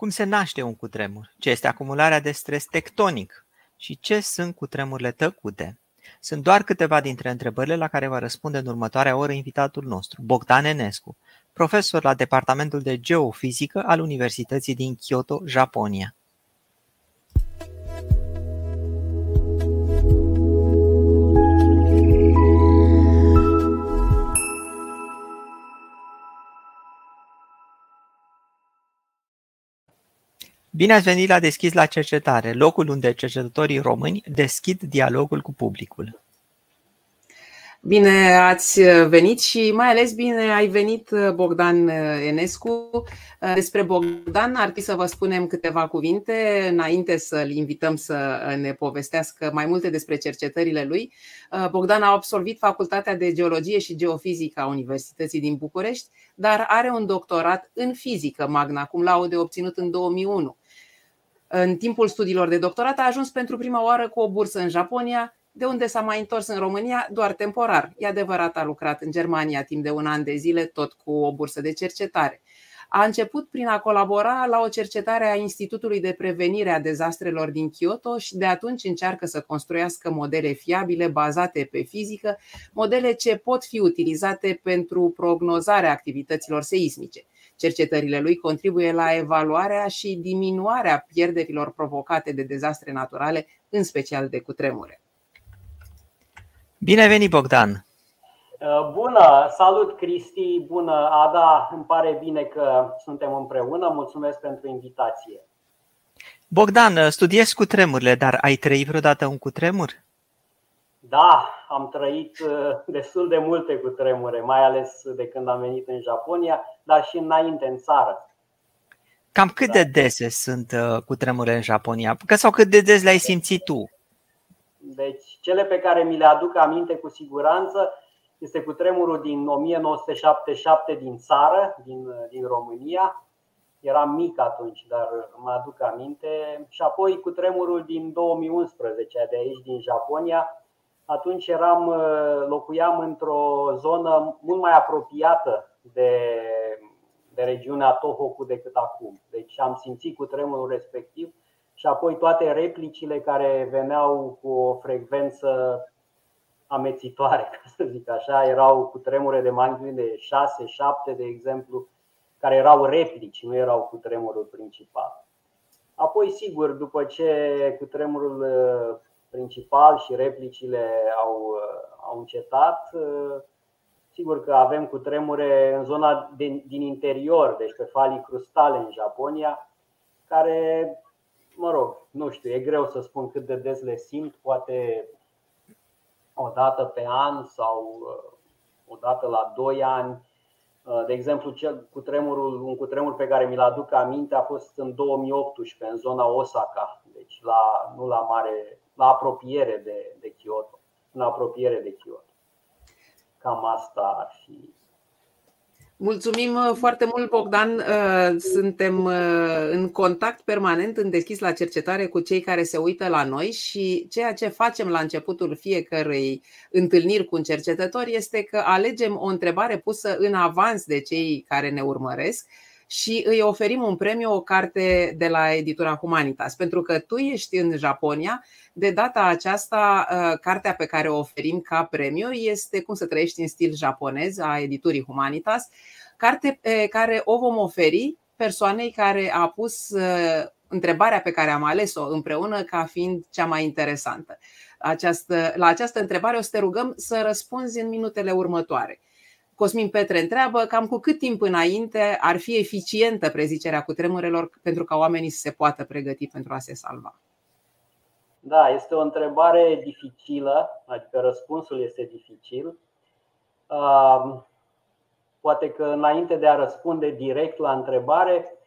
Cum se naște un cutremur? Ce este acumularea de stres tectonic? Și ce sunt cutremurile tăcute? Sunt doar câteva dintre întrebările la care va răspunde în următoarea oră invitatul nostru, Bogdan Enescu, profesor la Departamentul de Geofizică al Universității din Kyoto, Japonia. Bine ați venit la Deschis la cercetare, locul unde cercetătorii români deschid dialogul cu publicul. Bine ați venit și mai ales bine ai venit Bogdan Enescu. Despre Bogdan ar fi să vă spunem câteva cuvinte înainte să-l invităm să ne povestească mai multe despre cercetările lui. Bogdan a absolvit Facultatea de Geologie și Geofizică a Universității din București, dar are un doctorat în fizică magna cum laude obținut în 2001 în timpul studiilor de doctorat a ajuns pentru prima oară cu o bursă în Japonia, de unde s-a mai întors în România doar temporar. E adevărat, a lucrat în Germania timp de un an de zile, tot cu o bursă de cercetare. A început prin a colabora la o cercetare a Institutului de Prevenire a Dezastrelor din Kyoto și de atunci încearcă să construiască modele fiabile bazate pe fizică, modele ce pot fi utilizate pentru prognozarea activităților seismice. Cercetările lui contribuie la evaluarea și diminuarea pierderilor provocate de dezastre naturale, în special de cutremure. Bine venit, Bogdan! Uh, bună! Salut, Cristi! Bună, Ada! Îmi pare bine că suntem împreună. Mulțumesc pentru invitație. Bogdan, studiezi cu tremurile, dar ai trăit vreodată un cutremur? Da, am trăit uh, destul de multe cu tremure, mai ales de când am venit în Japonia, dar și înainte în țară. Cam cât da. de dese sunt uh, cu tremure în Japonia? Că sau cât de des le-ai simțit tu? Deci, cele pe care mi le aduc aminte cu siguranță este cu tremurul din 1977 din țară, din, uh, din România. Eram mic atunci, dar mă aduc aminte. Și apoi cu tremurul din 2011 de aici, din Japonia, atunci eram, uh, locuiam într-o zonă mult mai apropiată de, de regiunea Tohoku decât acum. Deci am simțit cu tremurul respectiv și apoi toate replicile care veneau cu o frecvență amețitoare, ca să zic așa, erau cu tremure de magnitudine de 6, 7, de exemplu, care erau replici, nu erau cu tremurul principal. Apoi, sigur, după ce cu tremurul uh, principal și replicile au, au încetat. Sigur că avem cu tremure în zona din, din interior, deci pe falii crustale în Japonia, care, mă rog, nu știu, e greu să spun cât de des le simt, poate o dată pe an sau o dată la 2 ani. De exemplu, cel cu tremurul, un cutremur pe care mi-l aduc aminte a fost în 2018 în zona Osaka, deci la, nu la mare la apropiere de, de Kyoto, în apropiere de Kyoto. Cam asta ar fi Mulțumim uh, foarte mult, Bogdan. Uh, suntem uh, în contact permanent, în deschis la cercetare cu cei care se uită la noi și ceea ce facem la începutul fiecărei întâlniri cu un cercetător este că alegem o întrebare pusă în avans de cei care ne urmăresc și îi oferim un premiu, o carte de la editura Humanitas. Pentru că tu ești în Japonia, de data aceasta, uh, cartea pe care o oferim ca premiu este Cum să trăiești în stil japonez a editurii Humanitas, carte pe care o vom oferi persoanei care a pus uh, întrebarea pe care am ales-o împreună ca fiind cea mai interesantă. Această, la această întrebare o să te rugăm să răspunzi în minutele următoare. Cosmin Petre întreabă cam cu cât timp înainte ar fi eficientă prezicerea cu tremurelor pentru ca oamenii să se poată pregăti pentru a se salva. Da, este o întrebare dificilă, adică răspunsul este dificil. Poate că înainte de a răspunde direct la întrebare,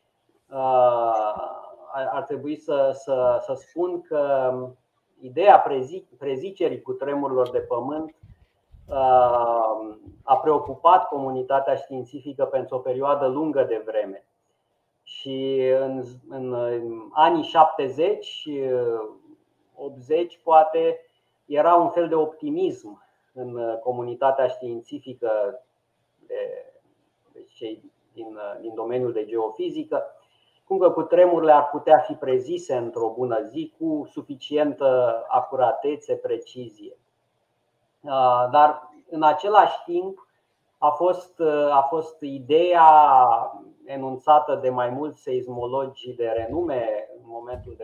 ar trebui să, să, să spun că ideea prezicerii cu tremurilor de pământ a preocupat comunitatea științifică pentru o perioadă lungă de vreme. Și în, în anii 70, 80, poate era un fel de optimism în comunitatea științifică de, de cei din, din domeniul de geofizică cum că cu tremurile ar putea fi prezise într-o bună zi cu suficientă acuratețe, precizie. Dar în același timp a fost, a fost ideea enunțată de mai mulți seismologi de renume în momentul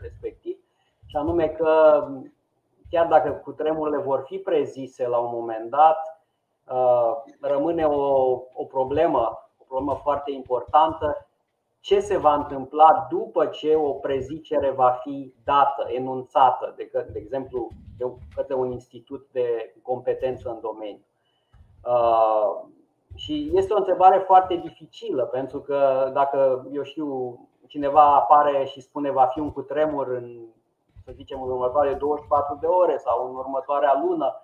respectiv, și anume că chiar dacă cutremurile vor fi prezise la un moment dat, rămâne o, o problemă, o problemă foarte importantă. Ce se va întâmpla după ce o prezicere va fi dată, enunțată, de, de exemplu, de către un institut de competență în domeniu. Uh, și este o întrebare foarte dificilă, pentru că dacă, eu știu, cineva apare și spune va fi un cutremur în, să zicem, în următoare 24 de ore sau în următoarea lună,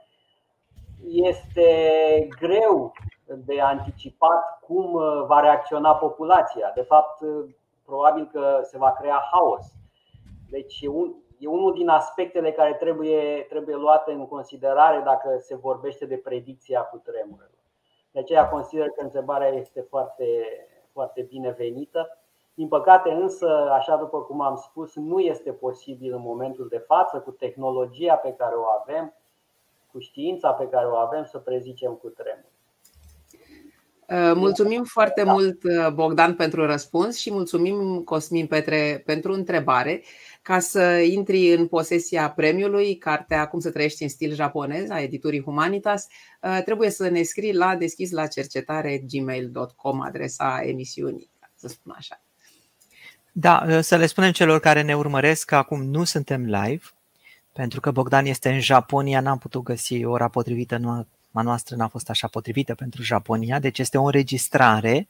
este greu de anticipat cum uh, va reacționa populația. De fapt, uh, probabil că se va crea haos. Deci e unul din aspectele care trebuie, trebuie luate în considerare dacă se vorbește de predicția cu tremurilor. De aceea consider că întrebarea este foarte, foarte binevenită. Din păcate însă, așa după cum am spus, nu este posibil în momentul de față, cu tehnologia pe care o avem, cu știința pe care o avem, să prezicem cu tremur. Uh, mulțumim foarte mult, uh, Bogdan, pentru răspuns și mulțumim, Cosmin Petre, pentru întrebare. Ca să intri în posesia premiului, cartea Cum să trăiești în stil japonez a editurii Humanitas, uh, trebuie să ne scrii la deschis la cercetare gmail.com, adresa emisiunii, să spun așa. Da, să le spunem celor care ne urmăresc că acum nu suntem live, pentru că Bogdan este în Japonia, n-am putut găsi ora potrivită, nu noastră n-a fost așa potrivită pentru Japonia, deci este o înregistrare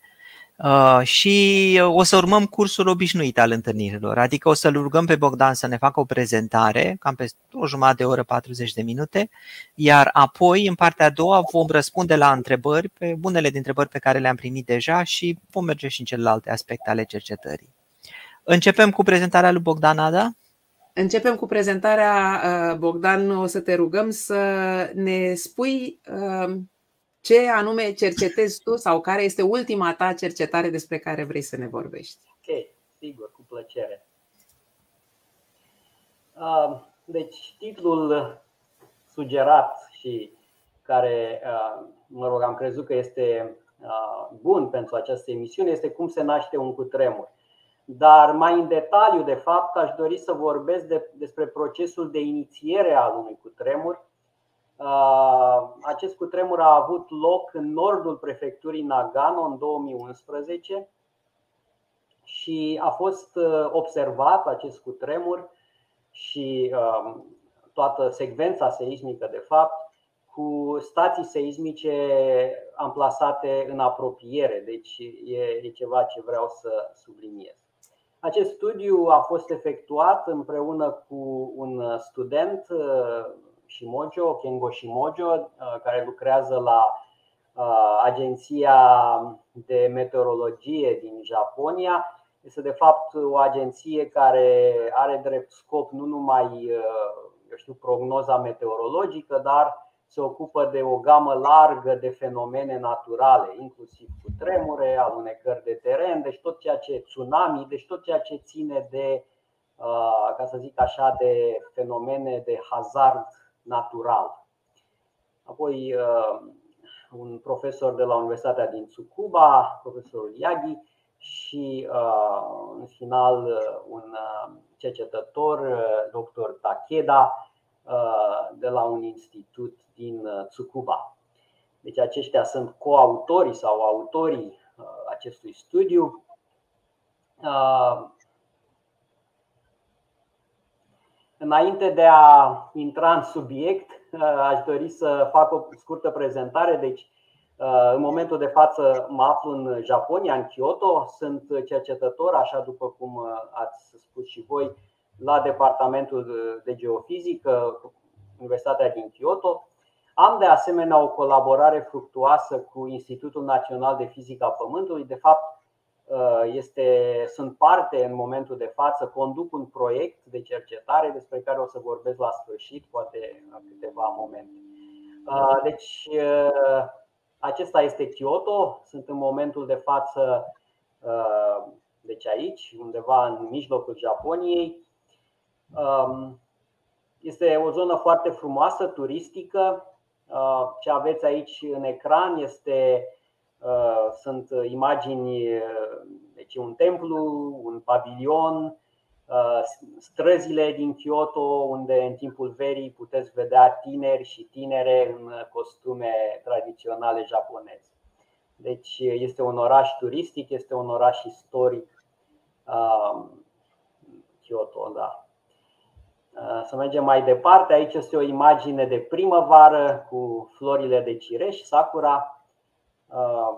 uh, și o să urmăm cursul obișnuit al întâlnirilor, adică o să-l rugăm pe Bogdan să ne facă o prezentare, cam pe o jumătate de oră, 40 de minute, iar apoi, în partea a doua, vom răspunde la întrebări, pe bunele de întrebări pe care le-am primit deja și vom merge și în celelalte aspecte ale cercetării. Începem cu prezentarea lui Bogdan Ada. Începem cu prezentarea. Uh, Bogdan, o să te rugăm să ne spui uh, ce anume cercetezi tu sau care este ultima ta cercetare despre care vrei să ne vorbești. Ok, sigur, cu plăcere. Uh, deci, titlul sugerat și care, mă rog, am crezut că este bun pentru această emisiune este Cum se naște un cutremur. Dar mai în detaliu, de fapt, aș dori să vorbesc de, despre procesul de inițiere al unui cutremur. Acest cutremur a avut loc în nordul prefecturii Nagano în 2011 și a fost observat acest cutremur și toată secvența seismică, de fapt, cu stații seismice amplasate în apropiere. Deci e ceva ce vreau să subliniez. Acest studiu a fost efectuat împreună cu un student uh, Shimojo, Kengo Shimojo, uh, care lucrează la uh, Agenția de Meteorologie din Japonia. Este de fapt o agenție care are drept scop nu numai eu știu, prognoza meteorologică, dar se ocupă de o gamă largă de fenomene naturale, inclusiv cu tremure, alunecări de teren, deci tot ceea ce tsunami, deci tot ceea ce ține de, uh, ca să zic așa, de fenomene de hazard natural. Apoi uh, un profesor de la Universitatea din Tsukuba, profesorul Yagi, și uh, în final un cercetător, dr. Takeda, de la un institut din uh, Tsukuba. Deci aceștia sunt coautorii sau autorii uh, acestui studiu. Uh, înainte de a intra în subiect, aș dori să fac o scurtă prezentare. Deci, în momentul de față mă aflu în Japonia, în Kyoto. Sunt cercetător, așa după cum ați spus și voi, la Departamentul de Geofizică, Universitatea din Kyoto. Am de asemenea o colaborare fructuoasă cu Institutul Național de Fizică a Pământului. De fapt, uh, este, sunt parte în momentul de față, conduc un proiect de cercetare despre care o să vorbesc la sfârșit, poate în câteva momente. Uh, deci, uh, acesta este Kyoto. Sunt în momentul de față deci aici, undeva în mijlocul Japoniei. Um, este o zonă foarte frumoasă, turistică. Uh, ce aveți aici în ecran este, uh, sunt imagini, deci un templu, un pavilion, străzile din Kyoto, unde în timpul verii puteți vedea tineri și tinere în costume tradiționale japoneze. Deci este un oraș turistic, este un oraș istoric. Kyoto, da. Să mergem mai departe. Aici este o imagine de primăvară cu florile de cireș, sakura.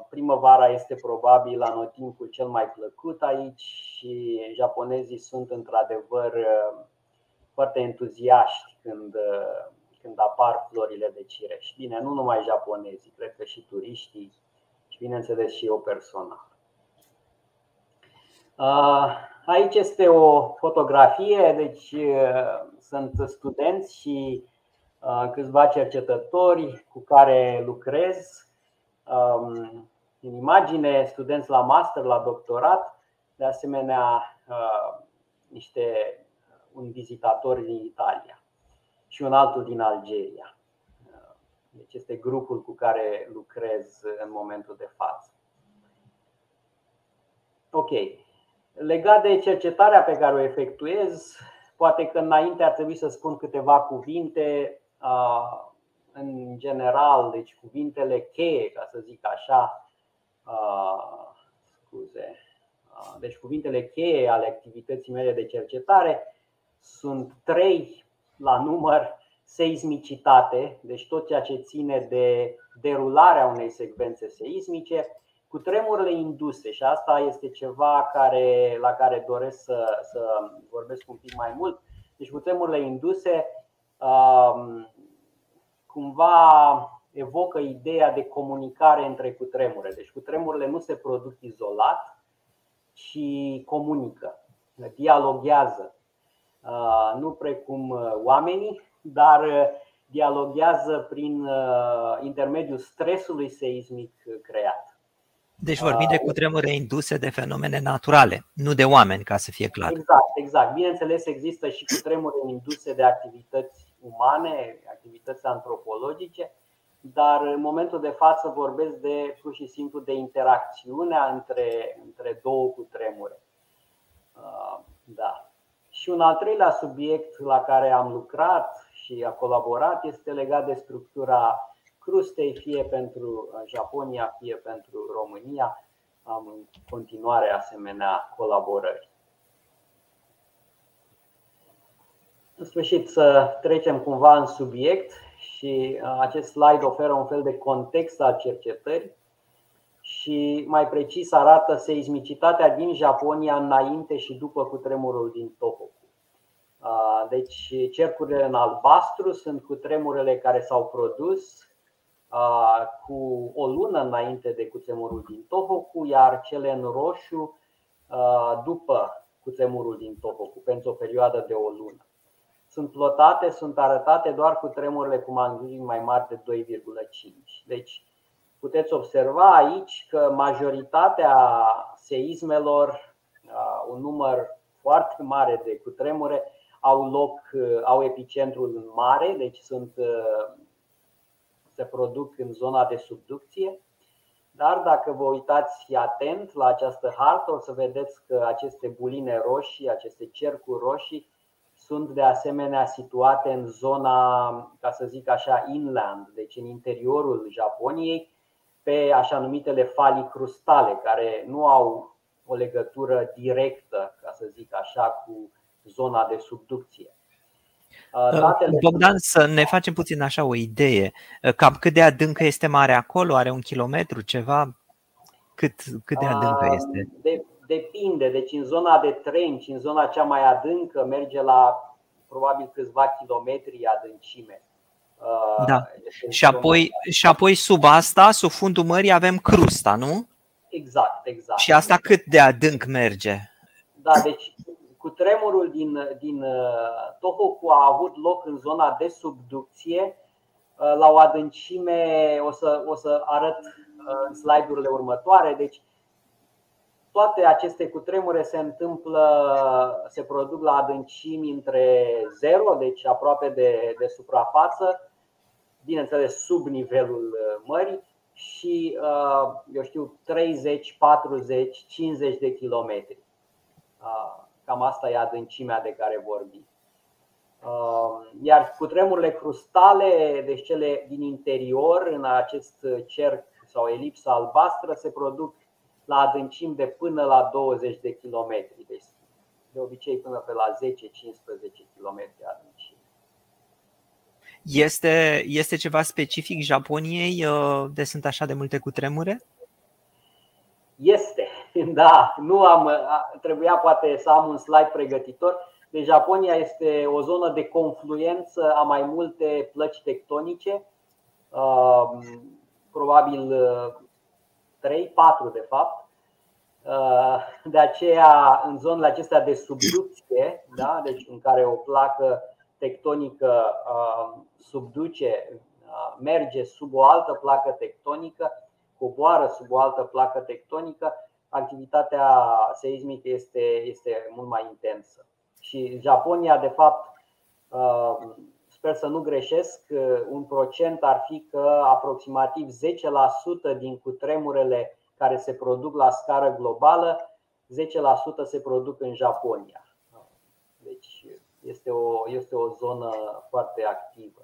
Primăvara este probabil anotimpul cel mai plăcut aici și japonezii sunt într-adevăr foarte entuziaști când, când apar florile de cireș. Bine, nu numai japonezii, cred că și turiștii și bineînțeles și eu personal. Aici este o fotografie, deci sunt studenți și câțiva cercetători cu care lucrez. În imagine, studenți la master, la doctorat, de asemenea niște un vizitator din Italia și un altul din Algeria. Deci este grupul cu care lucrez în momentul de față. Ok. Legat de cercetarea pe care o efectuez, poate că înainte ar trebui să spun câteva cuvinte în general, deci cuvintele cheie, ca să zic așa, scuze, deci cuvintele cheie ale activității mele de cercetare sunt trei la număr seismicitate, deci tot ceea ce ține de derularea unei secvențe seismice, cu tremurile induse și asta este ceva care, la care doresc să, să vorbesc un pic mai mult. Deci cu tremurile induse um, cumva evocă ideea de comunicare între cutremure. Deci cutremurile nu se produc izolat, ci comunică, dialoghează. Uh, nu precum uh, oamenii, dar uh, dialoghează prin uh, intermediul stresului seismic creat. Deci vorbim de uh, cutremure induse de fenomene naturale, nu de oameni, ca să fie clar. Exact, exact. Bineînțeles, există și cutremure induse de activități umane, activități antropologice, dar în momentul de față vorbesc de pur și simplu de interacțiunea între, între două cutremure. Da. Și un al treilea subiect la care am lucrat și a colaborat este legat de structura crustei, fie pentru Japonia, fie pentru România. Am în continuare asemenea colaborări. În sfârșit, să trecem cumva în subiect și acest slide oferă un fel de context al cercetării și mai precis arată seismicitatea din Japonia înainte și după cutremurul din Tohoku. Deci cercurile în albastru sunt cu tremurele care s-au produs cu o lună înainte de cutremurul din Tohoku, iar cele în roșu după cutremurul din Tohoku, pentru o perioadă de o lună. Sunt plotate, sunt arătate doar cu tremurile cu magnitudini mai mari de 2,5. Deci puteți observa aici că majoritatea seismelor, un număr foarte mare de cutremure, au loc, uh, au epicentrul în mare, deci sunt, uh, se produc în zona de subducție. Dar dacă vă uitați atent la această hartă, o să vedeți că aceste buline roșii, aceste cercuri roșii, sunt de asemenea situate în zona, ca să zic așa, inland, deci în interiorul Japoniei, pe așa numitele falii crustale, care nu au o legătură directă, ca să zic așa, cu zona de subducție. Uh, Datele... Bogdan, să ne facem puțin așa o idee. Uh, cam cât de adâncă este mare acolo? Are un kilometru, ceva? Cât, cât de adâncă uh, este? De, depinde. Deci în zona de trenci, în zona cea mai adâncă, merge la probabil câțiva kilometri adâncime. Da. Și apoi, și apoi sub asta, sub fundul mării, avem crusta, nu? Exact, exact. Și asta cât de adânc merge? Da, deci cu tremurul din, din uh, Tohoku a avut loc în zona de subducție uh, la o adâncime, o să, o să arăt uh, în slide-urile următoare, deci toate aceste cutremure se întâmplă, se produc la adâncimi între 0, deci aproape de, de suprafață, bineînțeles sub nivelul mării, și, eu știu, 30, 40, 50 de kilometri. Cam asta e adâncimea de care vorbim. Iar cutremurile crustale, deci cele din interior, în acest cerc sau elipsă albastră, se produc la adâncim de până la 20 de kilometri, deci de obicei până pe la 10-15 km adâncime. Este, este ceva specific Japoniei uh, de sunt așa de multe cutremure? Este, da. Nu am, trebuia poate să am un slide pregătitor. Deci Japonia este o zonă de confluență a mai multe plăci tectonice, uh, probabil 3, 4 de fapt. Uh, de aceea, în zonele acestea de subducție, da? deci în care o placă tectonică uh, subduce, uh, merge sub o altă placă tectonică, coboară sub o altă placă tectonică, activitatea seismică este, este mult mai intensă. Și Japonia, de fapt, sper să nu greșesc, un procent ar fi că aproximativ 10% din cutremurele care se produc la scară globală, 10% se produc în Japonia. Deci este o, este o zonă foarte activă.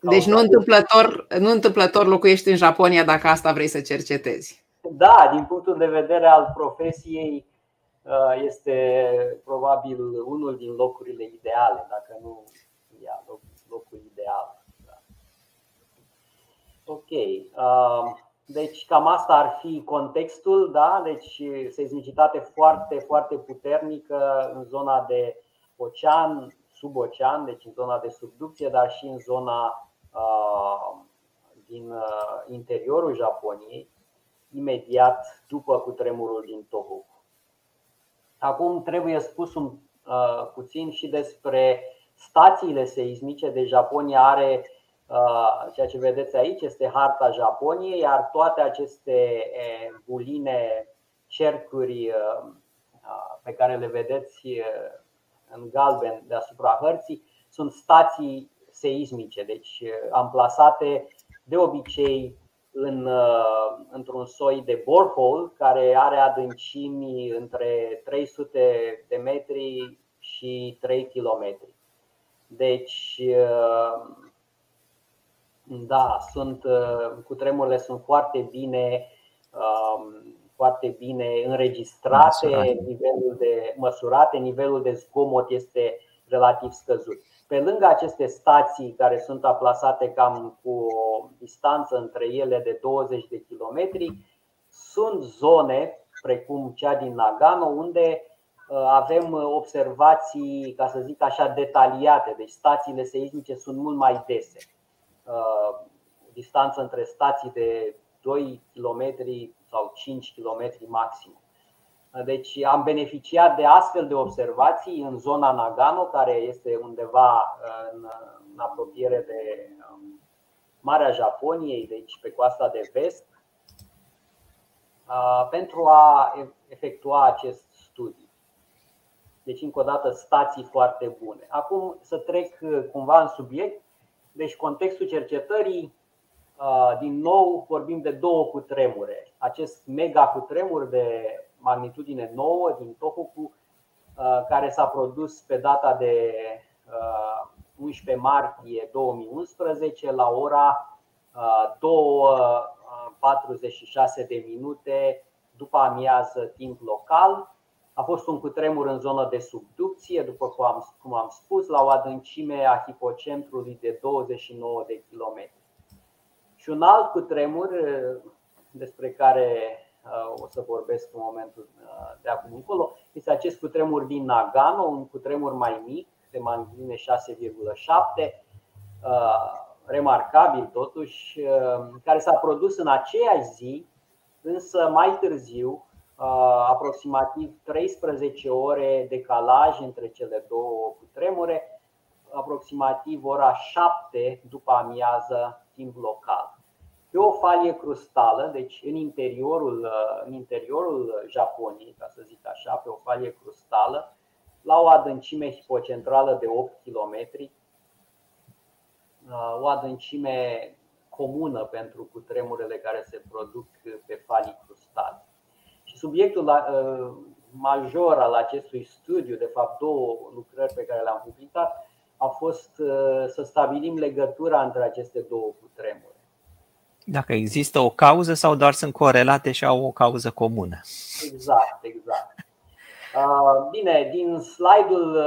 Deci nu întâmplător, nu întâmplător locuiești în Japonia dacă asta vrei să cercetezi. Da, din punctul de vedere al profesiei, este probabil unul din locurile ideale, dacă nu ia locul ideal. Da. Ok. Deci cam asta ar fi contextul, da? Deci seismicitate foarte, foarte puternică în zona de ocean, sub ocean, deci în zona de subducție, dar și în zona uh, din uh, interiorul Japoniei, imediat după cutremurul din Tohoku. Acum trebuie spus un uh, puțin și despre stațiile seismice. De Japonia are Uh, ceea ce vedeți aici este harta Japoniei, iar toate aceste buline, cercuri uh, uh, pe care le vedeți în galben deasupra hărții sunt stații seismice, deci amplasate de obicei în, într-un soi de borehole care are adâncimi între 300 de metri și 3 km. Deci da, sunt uh, cu tremurile sunt foarte bine um, foarte bine înregistrate, nivelul de măsurate, nivelul de zgomot este relativ scăzut. Pe lângă aceste stații care sunt aplasate cam cu o distanță între ele de 20 de kilometri, sunt zone precum cea din Nagano unde uh, avem observații, ca să zic așa, detaliate. Deci stațiile seismice sunt mult mai dese. Uh, distanță între stații de 2 km sau 5 km maxim. Uh, deci am beneficiat de astfel de observații în zona Nagano, care este undeva uh, în, în apropiere de um, Marea Japoniei, deci pe coasta de vest, pentru a efectua acest studiu. Deci, încă o dată, stații foarte bune. Acum să trec cumva în subiect. Deci contextul cercetării, din nou vorbim de două cutremure. Acest mega cutremur de magnitudine 9 din Tohoku, care s-a produs pe data de 11 martie 2011 la ora 2.46 de minute după amiază timp local a fost un cutremur în zonă de subducție, după cum am, cum am spus, la o adâncime a hipocentrului de 29 de km. Și un alt cutremur eh, despre care eh, o să vorbesc în momentul eh, de acum încolo, este acest cutremur din Nagano, un cutremur mai mic, de magnitudine 6,7, remarcabil totuși, care s-a produs în aceeași zi, însă mai târziu, Uh, aproximativ 13 ore decalaj între cele două cutremure, aproximativ ora 7 după amiază timp local. Pe o falie crustală, deci în interiorul, în interiorul Japoniei, ca să zic așa, pe o falie crustală, la o adâncime hipocentrală de 8 km, o adâncime comună pentru cutremurele care se produc pe falii crustale. Și subiectul major al acestui studiu, de fapt două lucrări pe care le-am publicat, a fost să stabilim legătura între aceste două cutremure. Dacă există o cauză sau doar sunt corelate și au o cauză comună. Exact, exact. Bine, din slide-ul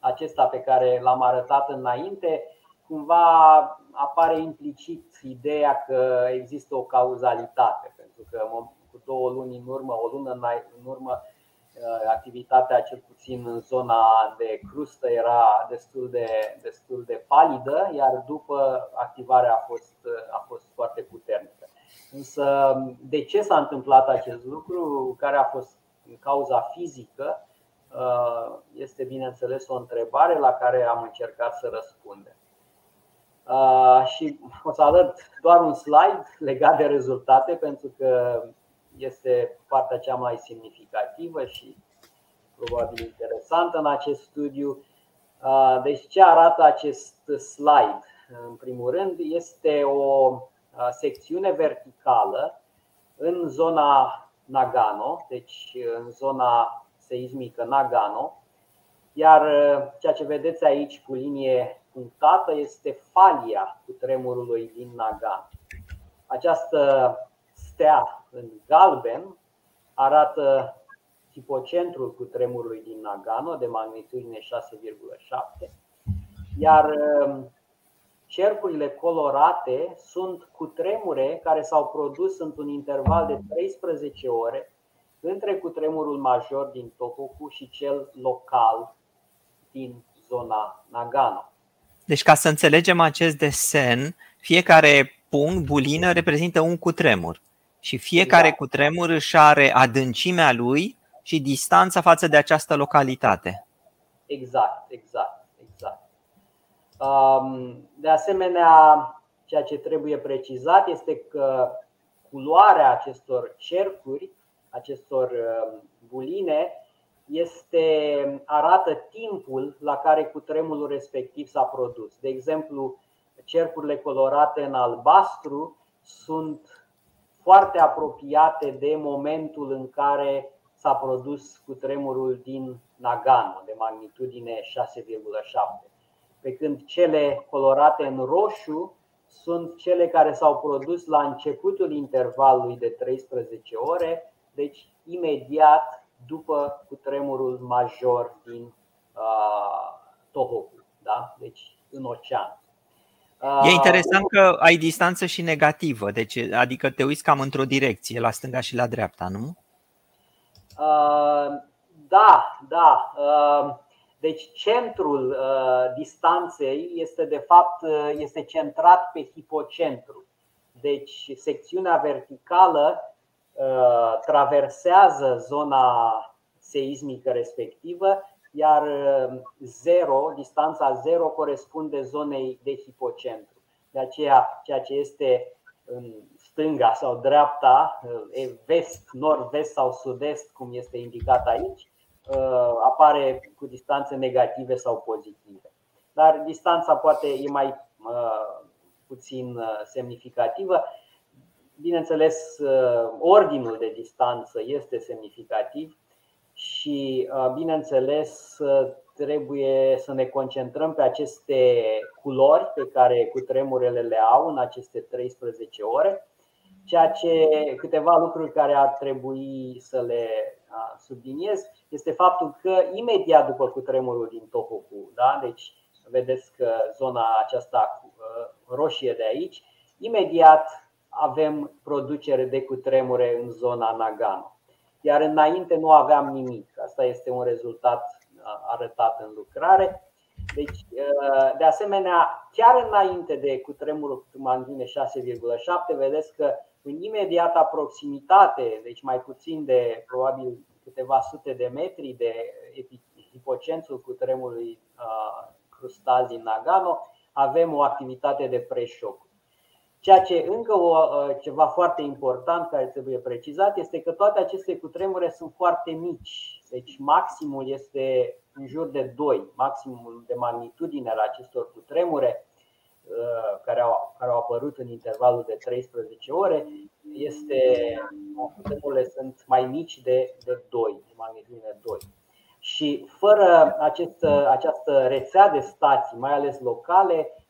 acesta pe care l-am arătat înainte, cumva apare implicit ideea că există o cauzalitate, pentru că cu două luni în urmă, o lună în urmă, uh, activitatea cel puțin în zona de crustă era destul de, destul de palidă, iar după activarea a fost, a fost foarte puternică. Însă, de ce s-a întâmplat acest lucru? Care a fost cauza fizică? Uh, este bineînțeles o întrebare la care am încercat să răspundem. Uh, și o să arăt doar un slide legat de rezultate pentru că este partea cea mai semnificativă și probabil interesantă în acest studiu. Uh, deci ce arată acest slide? În primul rând este o uh, secțiune verticală în zona Nagano, deci în zona seismică Nagano, iar ceea ce vedeți aici cu linie punctată este falia cu tremurului din Nagan. Această stea în galben arată hipocentrul cu tremurului din Nagano de magnitudine 6,7, iar um, cercurile colorate sunt cu tremure care s-au produs într-un interval de 13 ore între cutremurul major din Tohoku și cel local din zona Nagano. Deci ca să înțelegem acest desen, fiecare punct, bulină, reprezintă un cutremur. Și fiecare da. cutremur își are adâncimea lui și distanța față de această localitate. Exact, exact, exact. De asemenea, ceea ce trebuie precizat este că culoarea acestor cercuri, acestor buline, este, arată timpul la care cutremurul respectiv s-a produs. De exemplu, cercurile colorate în albastru sunt foarte apropiate de momentul în care s-a produs cutremurul din Nagano, de magnitudine 6,7. Pe când cele colorate în roșu sunt cele care s-au produs la începutul intervalului de 13 ore, deci imediat după cutremurul major din uh, Tohoku, da? deci în ocean. Uh, e interesant că ai distanță și negativă, deci, adică te uiți cam într-o direcție, la stânga și la dreapta, nu? Uh, da, da. Uh, deci centrul uh, distanței este de fapt uh, este centrat pe hipocentru. Deci secțiunea verticală Uh, traversează zona seismică respectivă, iar 0, uh, distanța 0 corespunde zonei de hipocentru. De aceea, ceea ce este în stânga sau dreapta, uh, vest, nord-vest sau sud-est, cum este indicat aici, apare cu distanțe negative sau pozitive. Dar distanța poate e mai puțin semnificativă. Bineînțeles, uh, ordinul de distanță este semnificativ și, uh, bineînțeles, uh, trebuie să ne concentrăm pe aceste culori pe care cutremurele le au în aceste 13 ore, ceea ce câteva lucruri care ar trebui să le subliniez este faptul că imediat după cutremurul din Tohoku, da? deci vedeți că zona aceasta roșie de aici, imediat avem producere de cutremure în zona Nagano. Iar înainte nu aveam nimic. Asta este un rezultat arătat în lucrare. Deci, de asemenea, chiar înainte de cutremurul cu magnitudine 6,7, vedeți că în imediata proximitate, deci mai puțin de probabil câteva sute de metri de hipocențul cutremurului crustal din Nagano, avem o activitate de preșoc. Ceea ce încă o, ceva foarte important care trebuie precizat este că toate aceste cutremure sunt foarte mici. Deci maximul este în jur de 2, maximul de magnitudine al acestor cutremure care au, care au apărut în intervalul de 13 ore este cutemurile sunt mai mici de, de 2, de magnitudine 2. Și fără acest, această rețea de stații, mai ales locale, uh,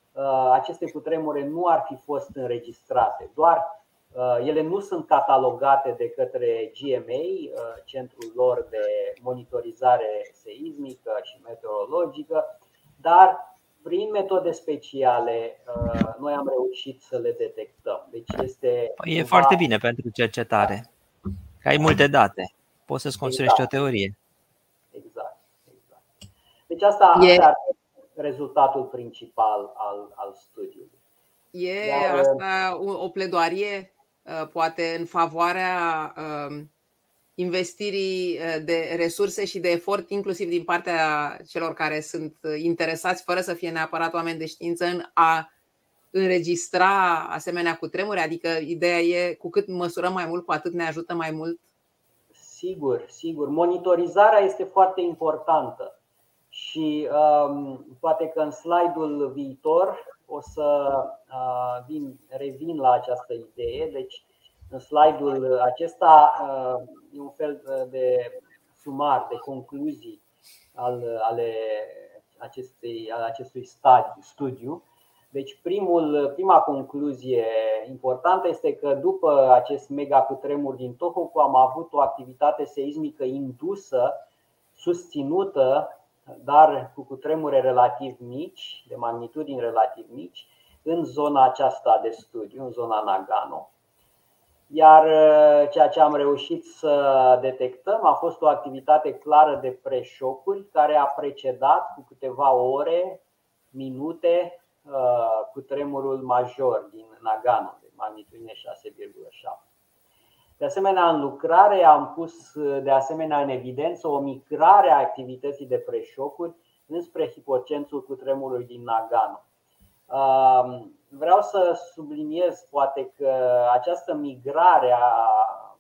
aceste cutremure nu ar fi fost înregistrate. Doar uh, ele nu sunt catalogate de către GMA, uh, centrul lor de monitorizare seismică și meteorologică, dar prin metode speciale noi am reușit să le detectăm. Deci este păi e foarte bine pentru cercetare. Că ai multe date. Poți să-ți construiești exact. o teorie. Deci asta e... ar fi rezultatul principal al, al studiului. E Dar, asta o pledoarie, uh, poate, în favoarea um, investirii uh, de resurse și de efort, inclusiv din partea celor care sunt interesați, fără să fie neapărat oameni de știință, în a înregistra asemenea cu tremure? Adică ideea e cu cât măsurăm mai mult, cu atât ne ajută mai mult? Sigur, sigur. Monitorizarea este foarte importantă și um, poate că în slide-ul viitor o să uh, vin, revin la această idee. Deci, în slide-ul acesta uh, e un fel de sumar, de concluzii al, ale acestei, al acestui stadiu, studiu. Deci primul, prima concluzie importantă este că după acest mega cutremur din Tohoku am avut o activitate seismică indusă, susținută dar cu cutremure relativ mici, de magnitudini relativ mici, în zona aceasta de studiu, în zona Nagano. Iar uh, ceea ce am reușit să detectăm a fost o activitate clară de preșocuri care a precedat cu câteva ore, minute, uh, cu tremurul major din Nagano, de magnitudine 6,7. De asemenea, în lucrare am pus de asemenea în evidență o migrare a activității de preșocuri înspre hipocențul cu tremurului din Nagano. Vreau să subliniez poate că această migrare a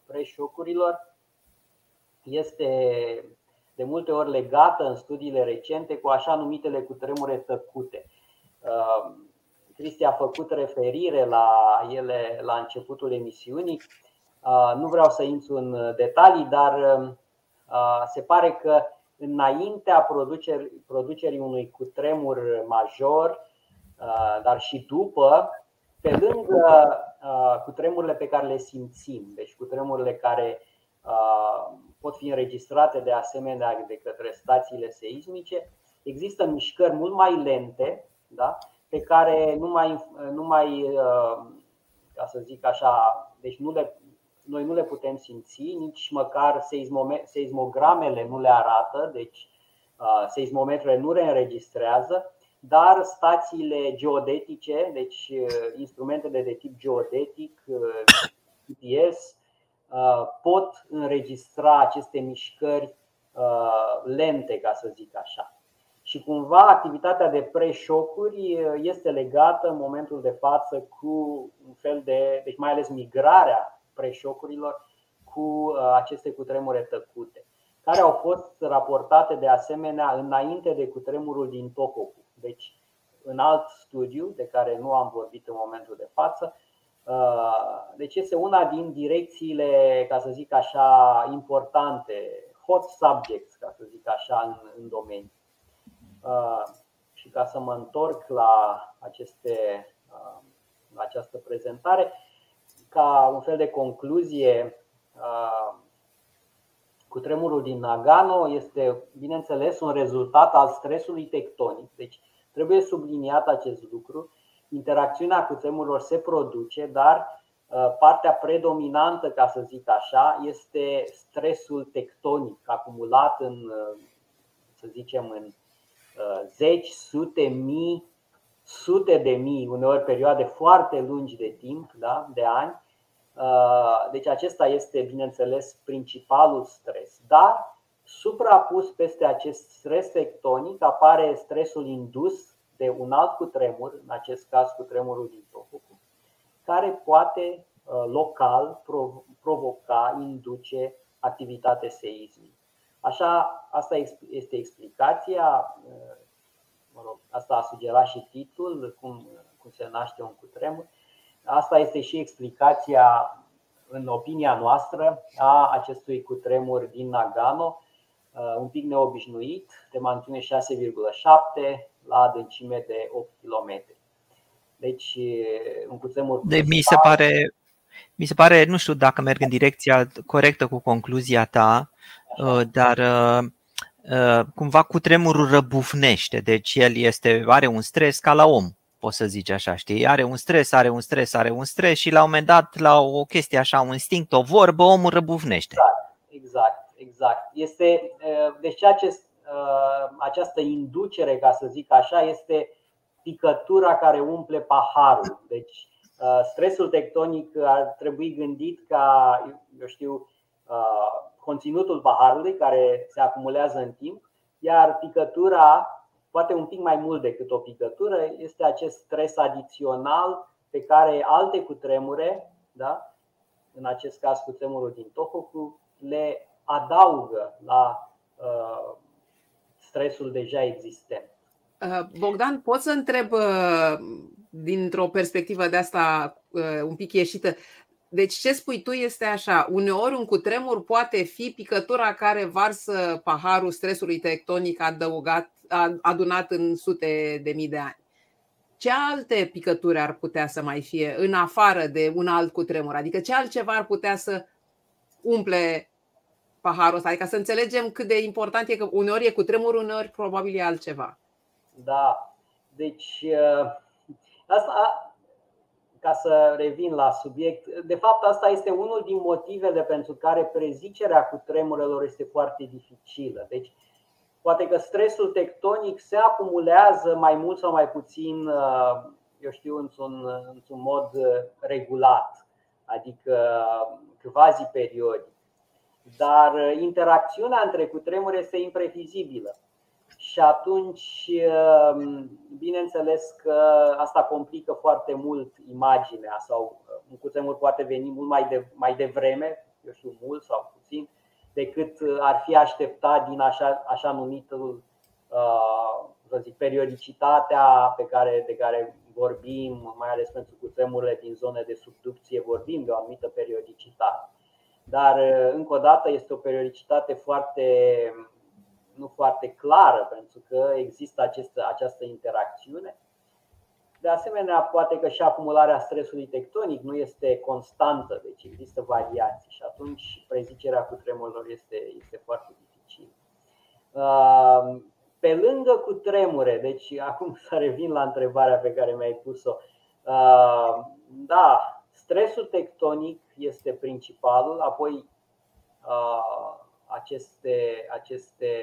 preșocurilor este de multe ori legată în studiile recente cu așa numitele cutremure tăcute. Cristi a făcut referire la ele la începutul emisiunii. Nu vreau să intru în detalii, dar se pare că înaintea producerii unui cutremur major, dar și după, pe lângă cutremurile pe care le simțim, deci cutremurile care pot fi înregistrate de asemenea de către stațiile seismice, există mișcări mult mai lente, da? pe care nu mai, nu mai, ca să zic așa, deci nu le, noi nu le putem simți, nici măcar seismogramele nu le arată, deci seismometrele nu le înregistrează, dar stațiile geodetice, deci instrumentele de tip geodetic, GPS, pot înregistra aceste mișcări lente, ca să zic așa. Și cumva activitatea de preșocuri este legată în momentul de față cu un fel de, deci mai ales migrarea preșocurilor cu uh, aceste cutremure tăcute, care au fost raportate de asemenea înainte de cutremurul din Tohoku. Deci, în alt studiu, de care nu am vorbit în momentul de față, uh, deci este una din direcțiile, ca să zic așa, importante, hot subjects, ca să zic așa, în, în domeniu. Uh, și ca să mă întorc la aceste, la această prezentare, ca un fel de concluzie, cu tremurul din Nagano este, bineînțeles, un rezultat al stresului tectonic. Deci trebuie subliniat acest lucru. Interacțiunea cu tremurilor se produce, dar partea predominantă, ca să zic așa, este stresul tectonic acumulat în, să zicem, în zeci, sute, mii, sute de mii, uneori perioade foarte lungi de timp, da, de ani, Uh, deci acesta este, bineînțeles, principalul stres. Dar, suprapus peste acest stres tectonic, apare stresul indus de un alt cutremur, în acest caz cutremurul din Tohoku, care poate local provoca, induce activitate seismică. Așa, asta este explicația, mă rog, asta a sugerat și titlul, cum, cum se naște un cutremur. Asta este și explicația, în opinia noastră, a acestui cutremur din Nagano, un pic neobișnuit, de mantiune 6,7 la adâncime de 8 km. Deci, un cutremur. De, mi se pare mi se pare, nu știu dacă merg în direcția corectă cu concluzia ta, uh, dar uh, uh, cumva cu tremurul răbufnește, deci el este, are un stres ca la om, poți să zici așa, știi? Are un stres, are un stres, are un stres și la un moment dat, la o chestie așa, un instinct, o vorbă, omul răbufnește. Exact, exact, exact. Este, deci acest, această inducere, ca să zic așa, este picătura care umple paharul. Deci Uh, stresul tectonic ar trebui gândit ca, eu știu, uh, conținutul paharului care se acumulează în timp, iar picătura, poate un pic mai mult decât o picătură, este acest stres adițional pe care alte cutremure, da? în acest caz cutremurul din Tohoku, le adaugă la uh, stresul deja existent. Bogdan, pot să întreb dintr-o perspectivă de asta uh, un pic ieșită. Deci ce spui tu este așa, uneori un cutremur poate fi picătura care varsă paharul stresului tectonic adăugat, adunat în sute de mii de ani. Ce alte picături ar putea să mai fie în afară de un alt cutremur? Adică ce altceva ar putea să umple paharul ăsta? Adică să înțelegem cât de important e că uneori e cutremur, uneori probabil e altceva. Da, deci uh, Asta, ca să revin la subiect, de fapt asta este unul din motivele pentru care prezicerea cu tremurelor este foarte dificilă. Deci, poate că stresul tectonic se acumulează mai mult sau mai puțin, eu știu, într-un, într-un mod regulat, adică quasi periodic. Dar interacțiunea între cutremuri este imprevizibilă. Și atunci, um, bineînțeles că asta complică foarte mult imaginea sau uh, un cutremur poate veni mult mai, de, mai devreme, eu știu, mult sau puțin, decât uh, ar fi așteptat din așa, așa numitul, uh, să zic, periodicitatea pe care, de care vorbim, mai ales pentru cutremurile din zone de subducție, vorbim de o anumită periodicitate. Dar, încă o dată, este o periodicitate foarte nu foarte clară, pentru că există această, această interacțiune. De asemenea, poate că și acumularea stresului tectonic nu este constantă, deci există variații și atunci prezicerea cu tremurilor este, este foarte dificil. Uh, pe lângă cu tremure, deci acum să revin la întrebarea pe care mi-ai pus-o. Uh, da, stresul tectonic este principalul, apoi uh, aceste, aceste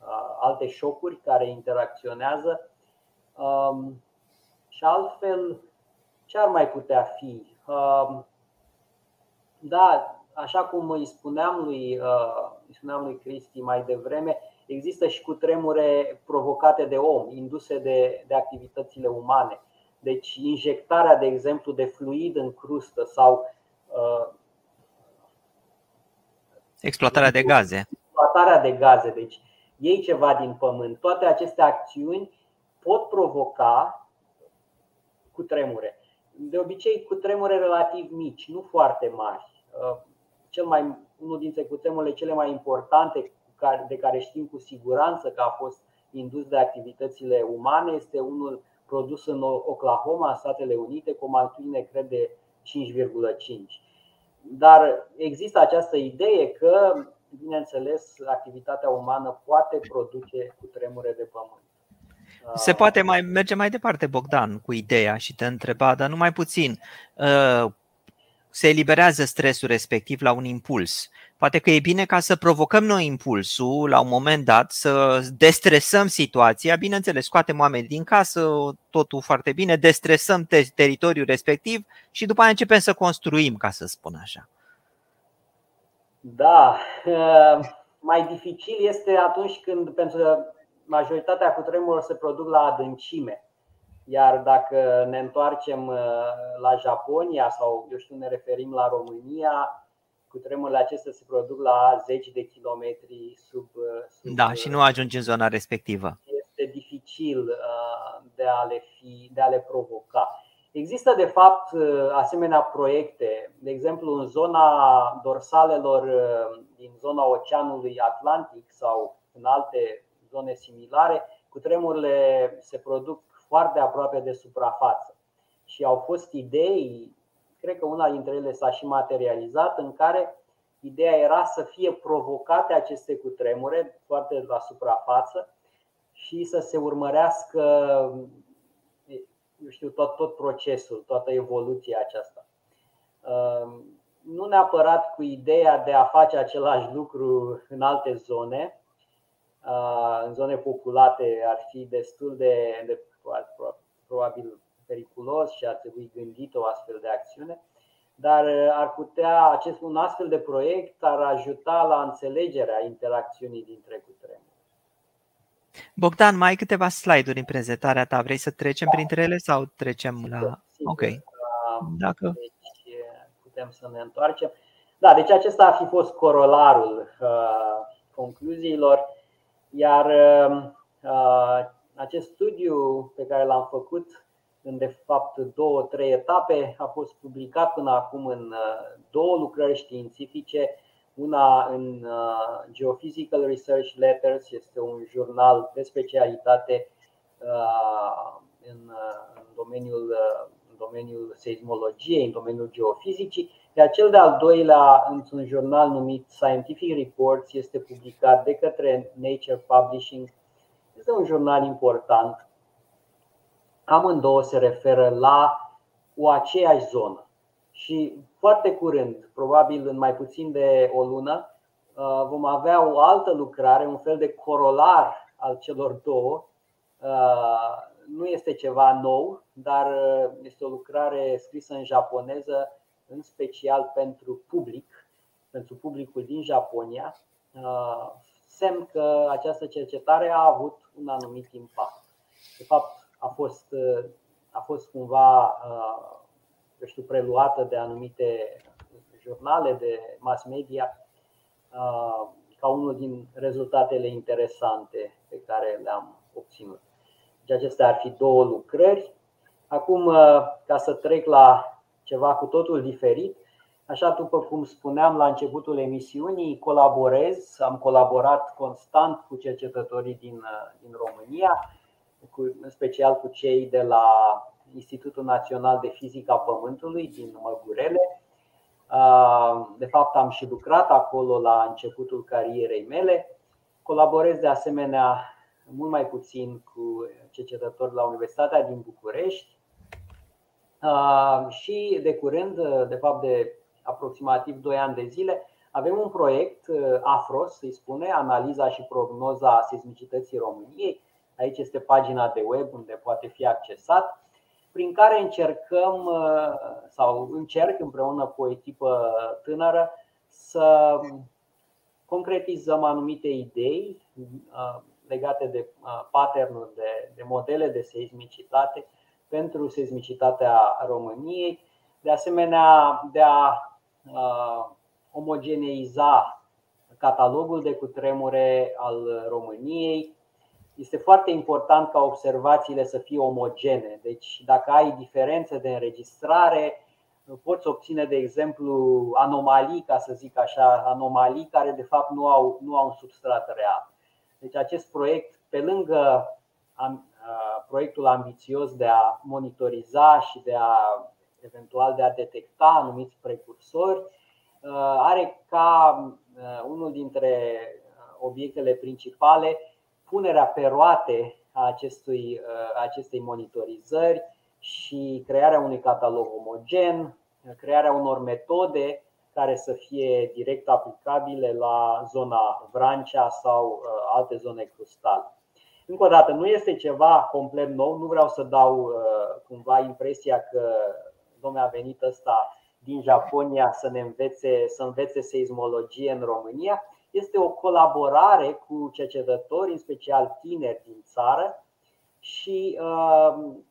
uh, alte șocuri care interacționează. Um, și altfel, ce ar mai putea fi? Um, da, așa cum îi spuneam lui, uh, îi spuneam lui Cristi mai devreme, există și cu tremure provocate de om, induse de, de activitățile umane. Deci injectarea, de exemplu, de fluid în crustă sau uh, Exploatarea de gaze. Exploatarea de gaze. Deci iei ceva din pământ. Toate aceste acțiuni pot provoca cu tremure. De obicei cu tremure relativ mici, nu foarte mari. Uh, cel mai, unul dintre cutremurile cele mai importante de care știm cu siguranță că a fost indus de activitățile umane este unul produs în Oklahoma, Statele Unite, cu o mantuine, cred, de 5,5 dar există această idee că, bineînțeles, activitatea umană poate produce cu tremure de pământ. Se poate mai merge mai departe, Bogdan, cu ideea și te întreba, dar numai puțin. Uh, se eliberează stresul respectiv la un impuls. Poate că e bine ca să provocăm noi impulsul la un moment dat, să destresăm situația, bineînțeles, scoatem oameni din casă, totul foarte bine, destresăm teritoriul respectiv și după aia începem să construim, ca să spun așa. Da, mai dificil este atunci când, pentru că majoritatea cutremurilor se produc la adâncime. Iar dacă ne întoarcem la Japonia sau, eu știu, ne referim la România, cu tremurile acestea se produc la zeci de kilometri sub, sub. Da, și nu ajunge în zona respectivă. Este dificil de a le, fi, de a le provoca. Există, de fapt, asemenea proiecte, de exemplu, în zona dorsalelor din zona Oceanului Atlantic sau în alte zone similare, cu tremurile se produc foarte aproape de suprafață. Și au fost idei, cred că una dintre ele s-a și materializat, în care ideea era să fie provocate aceste cutremure foarte la suprafață și să se urmărească eu știu, tot, tot procesul, toată evoluția aceasta. Ehm, nu neapărat cu ideea de a face același lucru în alte zone, în zone populate ar fi destul de, de probabil periculos și ar trebui gândit o astfel de acțiune, dar ar putea, acest un astfel de proiect ar ajuta la înțelegerea interacțiunii dintre cutremuri. Bogdan, mai ai câteva slide-uri în prezentarea ta. Vrei să trecem da. printre ele sau trecem la. Ok. Dacă. Deci putem să ne întoarcem. Da, deci acesta ar fi fost corolarul uh, concluziilor, iar uh, acest studiu pe care l-am făcut în de fapt două, trei etape a fost publicat până acum în uh, două lucrări științifice una în uh, Geophysical Research Letters, este un jurnal de specialitate uh, în, uh, în, domeniul, în domeniul seismologiei, în domeniul geofizicii, iar cel de-al doilea, într-un jurnal numit Scientific Reports, este publicat de către Nature Publishing. Este un jurnal important. Amândouă se referă la o aceeași zonă. Și foarte curând, probabil în mai puțin de o lună, uh, vom avea o altă lucrare, un fel de corolar al celor două. Uh, nu este ceva nou, dar uh, este o lucrare scrisă în japoneză, în special pentru public, pentru publicul din Japonia, semn că această cercetare a avut un anumit impact. De fapt, a fost, a fost cumva eu știu, preluată de anumite jurnale de mass media uh, ca unul din rezultatele interesante pe care le-am obținut. Deci acestea ar fi două lucrări. Acum, uh, ca să trec la ceva cu totul diferit, Așa după cum spuneam la începutul emisiunii, colaborez, am colaborat constant cu cercetătorii din, uh, din România, cu, în special cu cei de la Institutul Național de Fizică a Pământului din Măgurele. De fapt, am și lucrat acolo la începutul carierei mele. Colaborez de asemenea mult mai puțin cu cercetători la Universitatea din București. Și de curând, de fapt de aproximativ 2 ani de zile, avem un proiect AFROS, se spune, analiza și prognoza seismicității României. Aici este pagina de web unde poate fi accesat prin care încercăm uh, sau încerc împreună cu o echipă tânără să concretizăm anumite idei uh, legate de uh, pattern de, de modele de seismicitate pentru seismicitatea României, de asemenea de a omogeneiza catalogul de cutremure al României, este foarte important ca observațiile să fie omogene. Deci, dacă ai diferențe de înregistrare, poți obține, de exemplu, anomalii, ca să zic așa, anomalii care de fapt nu au, nu au un substrat real. Deci, acest proiect, pe lângă proiectul ambițios de a monitoriza și de a eventual de a detecta anumiți precursori, are ca unul dintre obiectele principale punerea pe roate a acestui, uh, acestei monitorizări și crearea unui catalog omogen, crearea unor metode care să fie direct aplicabile la zona Vrancea sau uh, alte zone crustale. Încă o dată, nu este ceva complet nou, nu vreau să dau uh, cumva impresia că domnul a venit ăsta din Japonia să ne învețe, să învețe seismologie în România, este o colaborare cu cercetători, în special tineri din țară, și,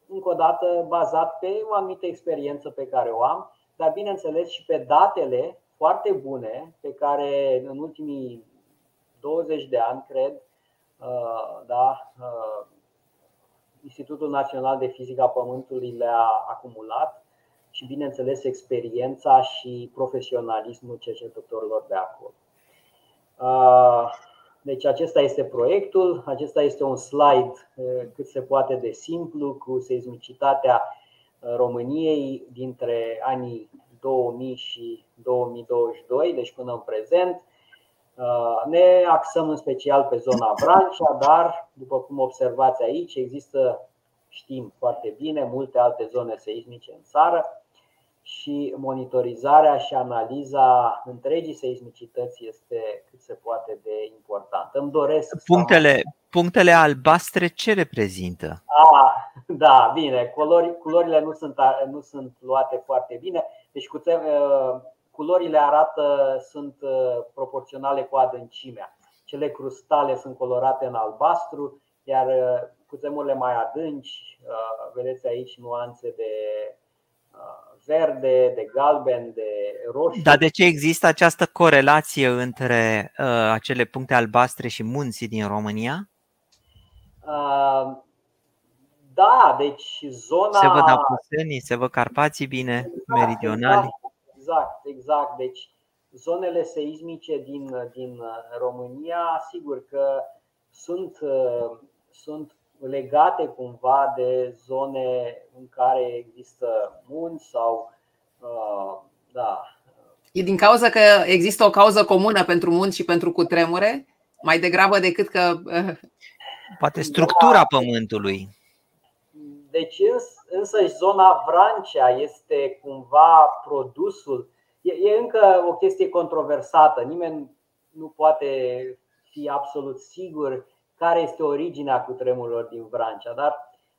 încă o dată, bazat pe o anumită experiență pe care o am, dar bineînțeles și pe datele foarte bune pe care în ultimii 20 de ani, cred, da, Institutul Național de Fizică a Pământului le-a acumulat și, bineînțeles, experiența și profesionalismul cercetătorilor de acolo. Deci acesta este proiectul, acesta este un slide cât se poate de simplu cu seismicitatea României dintre anii 2000 și 2022, deci până în prezent. Ne axăm în special pe zona Vrancea, dar, după cum observați aici, există, știm foarte bine, multe alte zone seismice în țară și monitorizarea și analiza întregii seismicități este cât se poate de importantă. Îmi doresc punctele, punctele albastre ce reprezintă? A, da, bine, culori, culorile nu sunt, nu sunt luate foarte bine. Deci cu culorile arată sunt proporționale cu adâncimea. Cele crustale sunt colorate în albastru, iar cuțemurile mai adânci, vedeți aici nuanțe de verde, de galben, de roșu. Dar de ce există această corelație între uh, acele puncte albastre și munții din România? Uh, da, deci zona. Se văd apusenii, se văd Carpații bine, exact, meridionali. Exact, exact, exact. Deci zonele seismice din, din România, sigur că sunt, uh, sunt legate cumva de zone în care există munți sau uh, da. E din cauza că există o cauză comună pentru munți și pentru cutremure, mai degrabă decât că. Uh, Poate structura da. pământului. Deci, însă, zona Vrancea este cumva produsul. E, e încă o chestie controversată. Nimeni nu poate fi absolut sigur care este originea cutremurilor din Vrancea. Dar,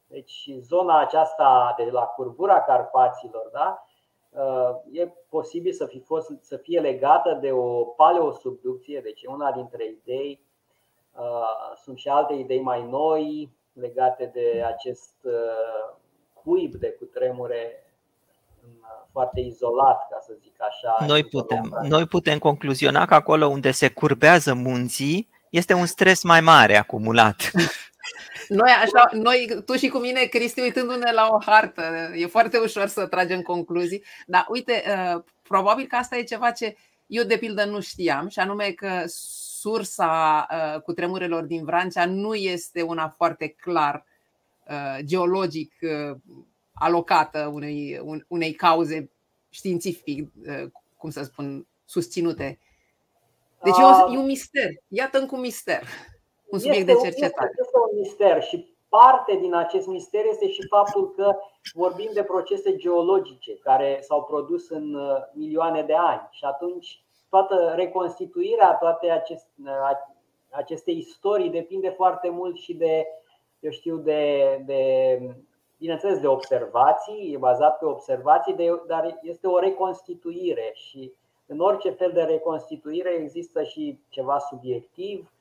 deci, zona aceasta de la curbura Carpaților, da? Uh, e posibil să, fi fost, să fie legată de o paleosubducție, deci una dintre idei. Uh, sunt și alte idei mai noi legate de acest uh, cuib de cutremure foarte izolat, ca să zic așa. Noi putem, noi putem concluziona că acolo unde se curbează munții, este un stres mai mare acumulat. Noi, așa, noi, tu și cu mine, Cristi, uitându-ne la o hartă, e foarte ușor să tragem concluzii, dar uite, uh, probabil că asta e ceva ce eu, de pildă, nu știam, și anume că sursa uh, cu tremurelor din Vrancea nu este una foarte clar uh, geologic alocată unei, unei cauze științific, cum să spun, susținute deci e un mister. Iată încă un mister. Un subiect este de cercetare. Un, este un mister și parte din acest mister este și faptul că vorbim de procese geologice care s-au produs în uh, milioane de ani și atunci toată reconstituirea toate aceste, uh, aceste istorii depinde foarte mult și de, eu știu, de, de bineînțeles, de observații, e bazat pe observații, de, dar este o reconstituire și în orice fel de reconstituire există și ceva subiectiv,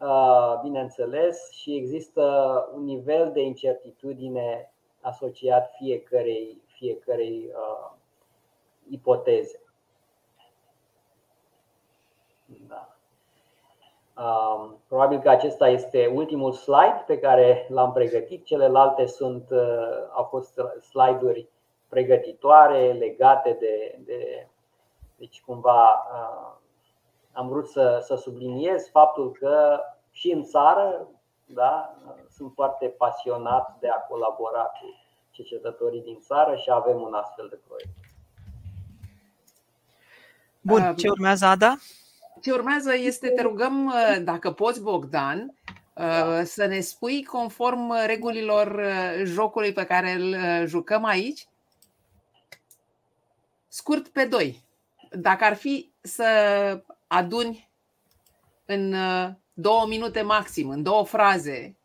uh, bineînțeles, și există un nivel de incertitudine asociat fiecarei, fiecarei uh, ipoteze. Da. Um, probabil că acesta este ultimul slide pe care l-am pregătit. Celelalte sunt, uh, au fost slide-uri pregătitoare legate de, de deci, cumva, am vrut să, să subliniez faptul că și în țară da, sunt foarte pasionat de a colabora cu cercetătorii din țară și avem un astfel de proiect. Bun, ce urmează, Ada? Ce urmează este, te rugăm, dacă poți, Bogdan, da. să ne spui conform regulilor jocului pe care îl jucăm aici, scurt pe doi dacă ar fi să aduni în uh, două minute maxim, în două fraze,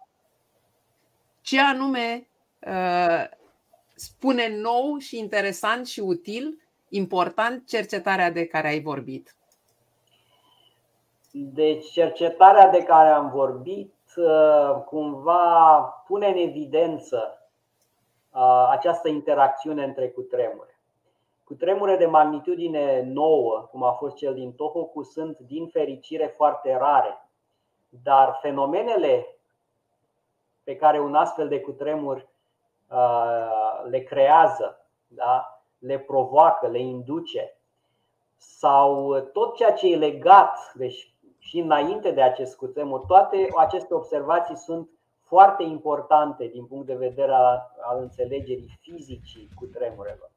ce anume uh, spune nou și interesant și util, important cercetarea de care ai vorbit? Deci cercetarea de care am vorbit cumva pune în evidență această interacțiune între cutremure. Cutremure de magnitudine nouă, cum a fost cel din Tohoku, sunt din fericire foarte rare, dar fenomenele pe care un astfel de cutremur le creează, da? le provoacă, le induce, sau tot ceea ce e legat, deci și înainte de acest cutremur, toate aceste observații sunt foarte importante din punct de vedere al, al înțelegerii fizicii cutremurelor.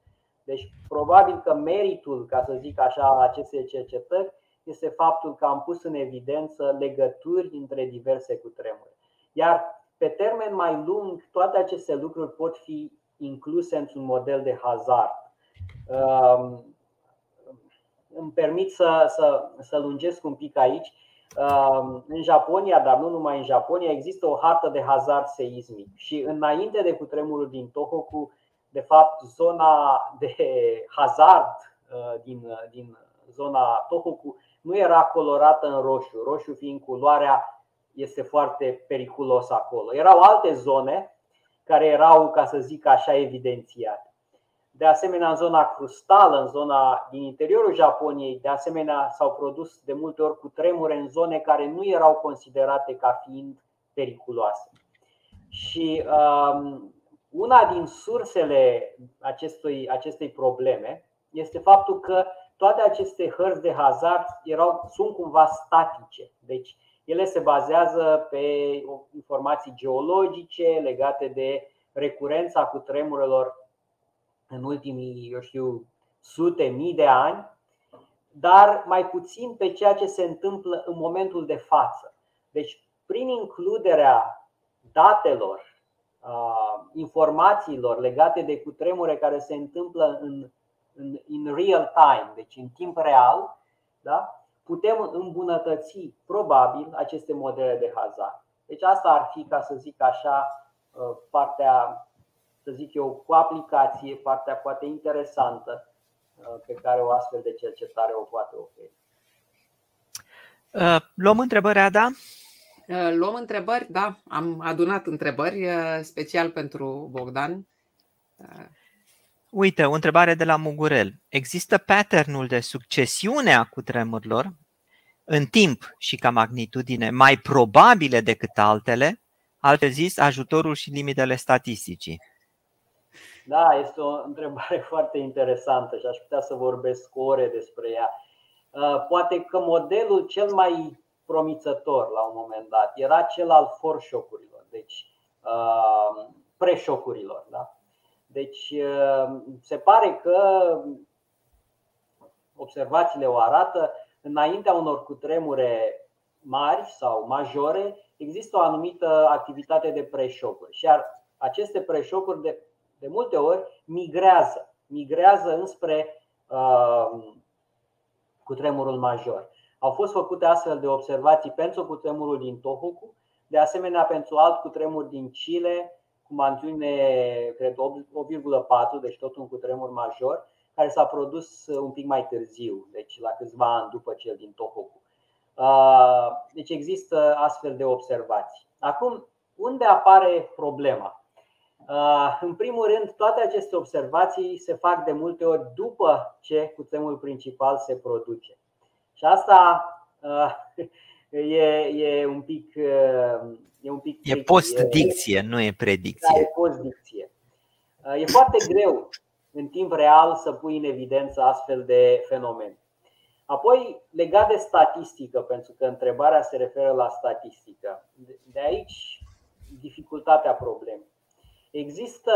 Deci, probabil că meritul, ca să zic așa, al acestei cercetări este faptul că am pus în evidență legături între diverse cutremure. Iar pe termen mai lung, toate aceste lucruri pot fi incluse într-un model de hazard. Um, îmi permit să, să, să lungesc un pic aici. Um, în Japonia, dar nu numai în Japonia, există o hartă de hazard seismic și înainte de cutremurul din Tohoku, de fapt, zona de hazard uh, din, din zona Tohoku nu era colorată în roșu, roșu fiind culoarea este foarte periculos acolo. Erau alte zone care erau, ca să zic așa, evidențiate. De asemenea, în zona crustală, în zona din interiorul Japoniei, de asemenea, s-au produs de multe ori cu tremure în zone care nu erau considerate ca fiind periculoase. Și um, una din sursele acestui, acestei probleme este faptul că toate aceste hărți de hazard erau, sunt cumva statice. Deci ele se bazează pe informații geologice legate de recurența cu tremurelor în ultimii, eu știu, sute, mii de ani, dar mai puțin pe ceea ce se întâmplă în momentul de față. Deci, prin includerea datelor, informațiilor legate de cutremure care se întâmplă în, în, in real time, deci în timp real, da? putem îmbunătăți probabil aceste modele de hazard. Deci asta ar fi, ca să zic așa, uh, partea, să zic eu, cu aplicație, partea poate interesantă uh, pe care o astfel de cercetare o poate oferi. Uh, luăm întrebări, Ada? Luăm întrebări, da, am adunat întrebări special pentru Bogdan. Uite, o întrebare de la Mugurel. Există patternul de succesiune a cutremurilor în timp și ca magnitudine mai probabile decât altele, altfel zis, ajutorul și limitele statisticii? Da, este o întrebare foarte interesantă și aș putea să vorbesc ore despre ea. Uh, poate că modelul cel mai promițător la un moment dat era cel al foreshock-urilor, deci uh, preșocurilor. Da? Deci uh, se pare că observațiile o arată, înaintea unor cutremure mari sau majore, există o anumită activitate de preșocuri. Și aceste preșocuri de, de multe ori migrează, migrează înspre uh, cutremurul major. Au fost făcute astfel de observații pentru cutremurul din Tohoku, de asemenea pentru alt cutremur din Chile, cu mantiune, cred, 8,4, deci tot un cutremur major, care s-a produs un pic mai târziu, deci la câțiva ani după cel din Tohoku. Uh, deci există astfel de observații. Acum, unde apare problema? Uh, în primul rând, toate aceste observații se fac de multe ori după ce cutremurul principal se produce. Și asta uh, e, e un pic. E, un pic e post-dicție, nu e predicție. Da, e post-dicție. E foarte greu în timp real să pui în evidență astfel de fenomene. Apoi, legat de statistică, pentru că întrebarea se referă la statistică. De aici dificultatea problemei. Există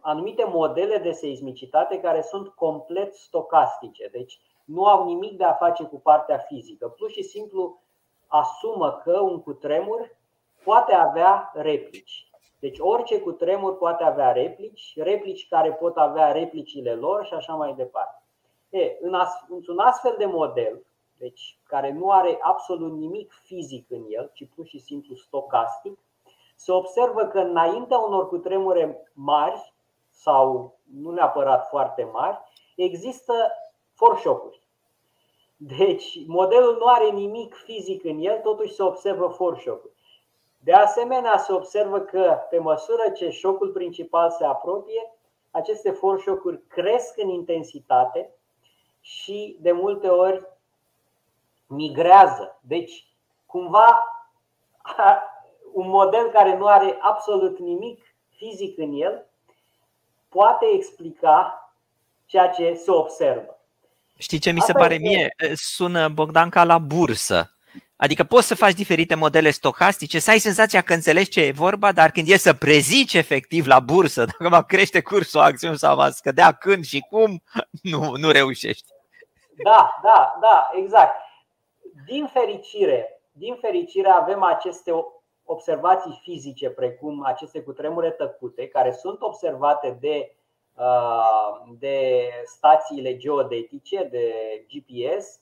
anumite modele de seismicitate care sunt complet stocastice, deci nu au nimic de a face cu partea fizică. Plus și simplu asumă că un cutremur poate avea replici. Deci orice cutremur poate avea replici, replici care pot avea replicile lor și așa mai departe. E, în într-un astfel de model, deci care nu are absolut nimic fizic în el, ci pur și simplu stocastic, se observă că înaintea unor cutremure mari sau nu neapărat foarte mari, există forșocuri. Deci modelul nu are nimic fizic în el, totuși se observă forșocuri. De asemenea, se observă că pe măsură ce șocul principal se apropie, aceste forșocuri cresc în intensitate și de multe ori migrează. Deci, cumva, un model care nu are absolut nimic fizic în el poate explica ceea ce se observă. Știi ce mi se pare mie? Sună Bogdan ca la bursă. Adică poți să faci diferite modele stocastice, să ai senzația că înțelegi ce e vorba, dar când e să prezici efectiv la bursă, dacă va crește cursul acțiunii sau va scădea când și cum, nu, nu reușești. Da, da, da, exact. Din fericire, din fericire avem aceste observații fizice, precum aceste cutremure tăcute, care sunt observate de, uh, de stațiile geodetice, de GPS,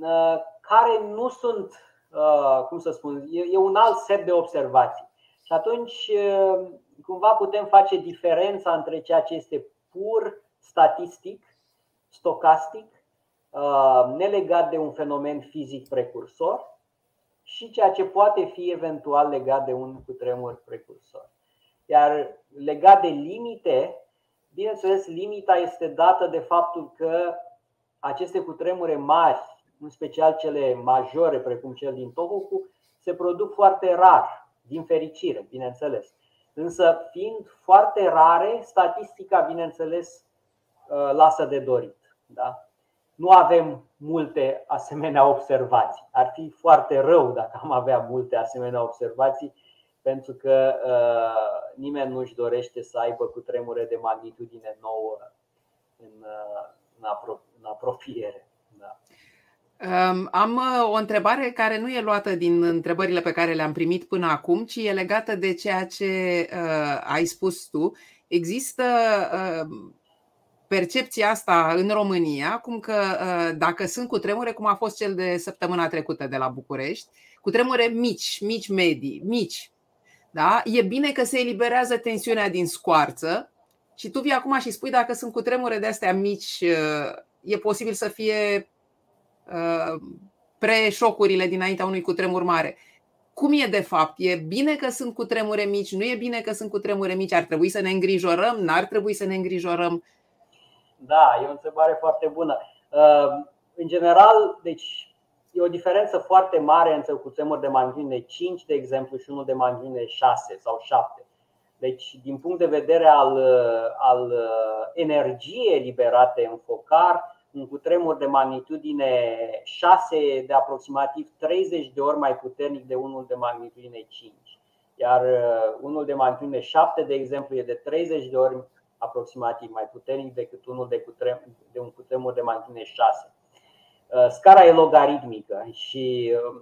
uh, care nu sunt, uh, cum să spun, e un alt set de observații. Și atunci, cumva putem face diferența între ceea ce este pur statistic, stocastic, nelegat de un fenomen fizic precursor, și ceea ce poate fi eventual legat de un cutremur precursor. Iar legat de limite, bineînțeles, limita este dată de faptul că aceste cutremure mari, în special cele majore, precum cel din Tohoku, se produc foarte rar, din fericire, bineînțeles. Însă, fiind foarte rare, statistica, bineînțeles, ă, lasă de dorit. Da? Nu avem multe asemenea observații. Ar fi foarte rău dacă am avea multe asemenea observații, pentru că uh, nimeni nu își dorește să aibă cu tremure de magnitudine nouă în, uh, în, apro- în apropiere. Da. Um, am uh, o întrebare care nu e luată din întrebările pe care le-am primit până acum, ci e legată de ceea ce uh, ai spus tu. Există uh, percepția asta în România, cum că uh, dacă sunt cu tremure, cum a fost cel de săptămâna trecută de la București, cu tremure mici, mici, medii, mici, da? e bine că se eliberează tensiunea din scoarță și tu vii acum și spui dacă sunt cu tremure de astea mici, uh, e posibil să fie uh, pre-șocurile dinaintea unui cutremur mare. Cum e de fapt? E bine că sunt cu tremure mici? Nu e bine că sunt cu tremure mici? Ar trebui să ne îngrijorăm? N-ar trebui să ne îngrijorăm? Da, e o întrebare foarte bună. Uh, în general, deci e o diferență foarte mare între cutremur de magnitudine 5, de exemplu, și unul de magnitudine 6 sau 7. Deci, din punct de vedere al, al uh, energiei liberate în focar, un cutremur de magnitudine 6 de aproximativ 30 de ori mai puternic de unul de magnitudine 5. Iar uh, unul de magnitudine 7, de exemplu, e de 30 de ori aproximativ mai puternic decât unul de, cutrem, de un cutremur de magnitudine 6. Uh, scara e logaritmică și uh,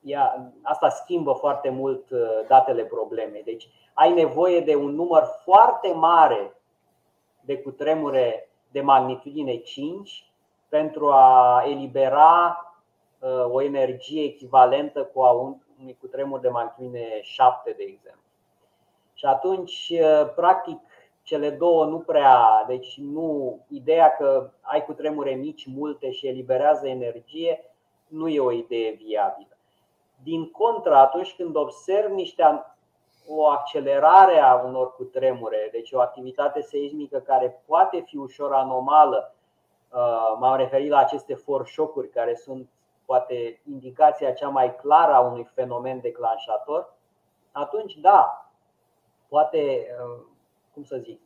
ea, asta schimbă foarte mult uh, datele problemei. Deci ai nevoie de un număr foarte mare de cutremure de magnitudine 5 pentru a elibera o energie echivalentă cu a unui cutremur de magnitudine 7, de exemplu. Și atunci, practic, cele două nu prea, deci nu, ideea că ai cu tremure mici multe și eliberează energie nu e o idee viabilă. Din contră, atunci când observ niște o accelerare a unor cutremure, deci o activitate seismică care poate fi ușor anomală, m-am referit la aceste forșocuri care sunt poate indicația cea mai clară a unui fenomen declanșator, atunci da, poate, uh, cum să zic,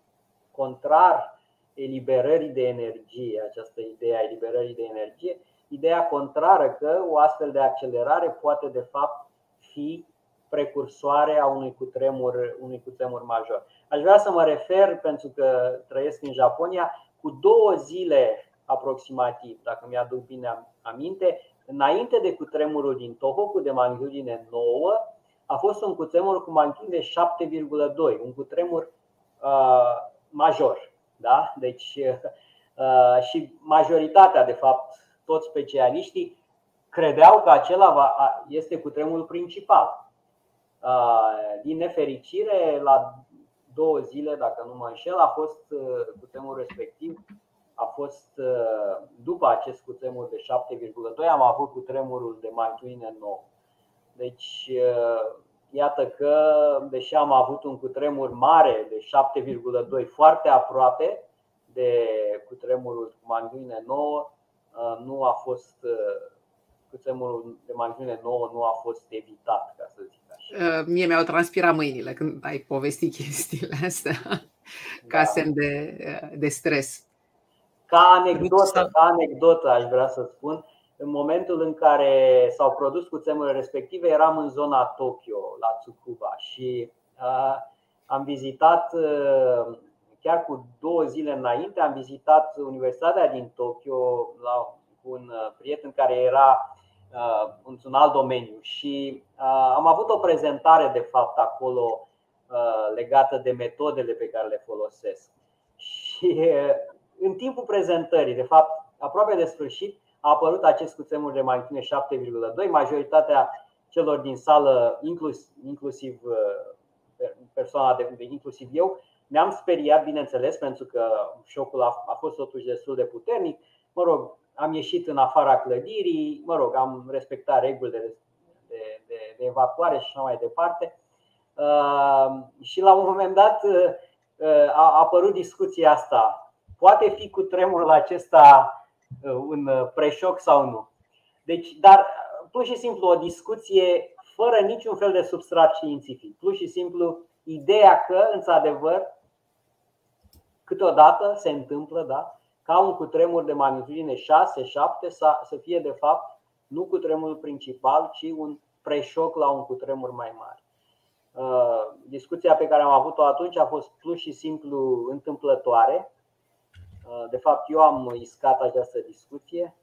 contrar eliberării de energie, această idee a eliberării de energie, ideea contrară că o astfel de accelerare poate de fapt fi precursoare a unui cutremur, unui cutremur major. Aș vrea să mă refer, pentru că trăiesc în Japonia, cu două zile aproximativ, dacă mi-aduc bine aminte, înainte de cutremurul din Tohoku de magnitudine 9, a fost un cutremur cu magnitudine 7,2, un cutremur uh, major. Da? Deci, uh, și majoritatea, de fapt, toți specialiștii credeau că acela va, este cutremurul principal. Uh, din nefericire, la două zile, dacă nu mă înșel, a fost uh, cutremurul respectiv a fost după acest cutremur de 7,2 am avut cutremurul de magnitudine 9. Deci, iată că, deși am avut un cutremur mare de 7,2, foarte aproape de cutremurul cu magnitudine 9, nu a fost cutremurul de magnitudine 9 nu a fost evitat, ca să zic așa. Mie mi-au transpirat mâinile când ai povestit chestiile astea ca da. semn de, de stres. Ca anecdotă, ca anecdotă aș vrea să spun, în momentul în care s-au produs cuțemurile respective, eram în zona Tokyo, la Tsukuba și uh, am vizitat, uh, chiar cu două zile înainte, am vizitat Universitatea din Tokyo la, cu un prieten care era uh, într-un alt domeniu și uh, am avut o prezentare, de fapt, acolo uh, legată de metodele pe care le folosesc. Și uh, în timpul prezentării, de fapt, aproape de sfârșit, a apărut acest cuțemur de magnitudine 7,2. Majoritatea celor din sală, inclusiv, inclusiv uh, persoana de, inclusiv eu, ne-am speriat, bineînțeles, pentru că șocul a, a fost totuși destul de puternic. Mă rog, am ieșit în afara clădirii, mă rog, am respectat regulile de, de, de, de evacuare și așa mai departe. Uh, și la un moment dat uh, a apărut discuția asta. Poate fi cu tremurul acesta Uh, un uh, preșoc sau nu. Deci, dar uh, pur și simplu o discuție fără niciun fel de substrat științific. Pur și simplu ideea că, într-adevăr, câteodată se întâmplă, da, ca un cutremur de magnitudine 6, 7 să fie de fapt nu cutremurul principal, ci un preșoc la un cutremur mai mare. Discuția pe care am avut-o atunci a fost plus și simplu întâmplătoare. Uh, de fapt, eu am iscat această discuție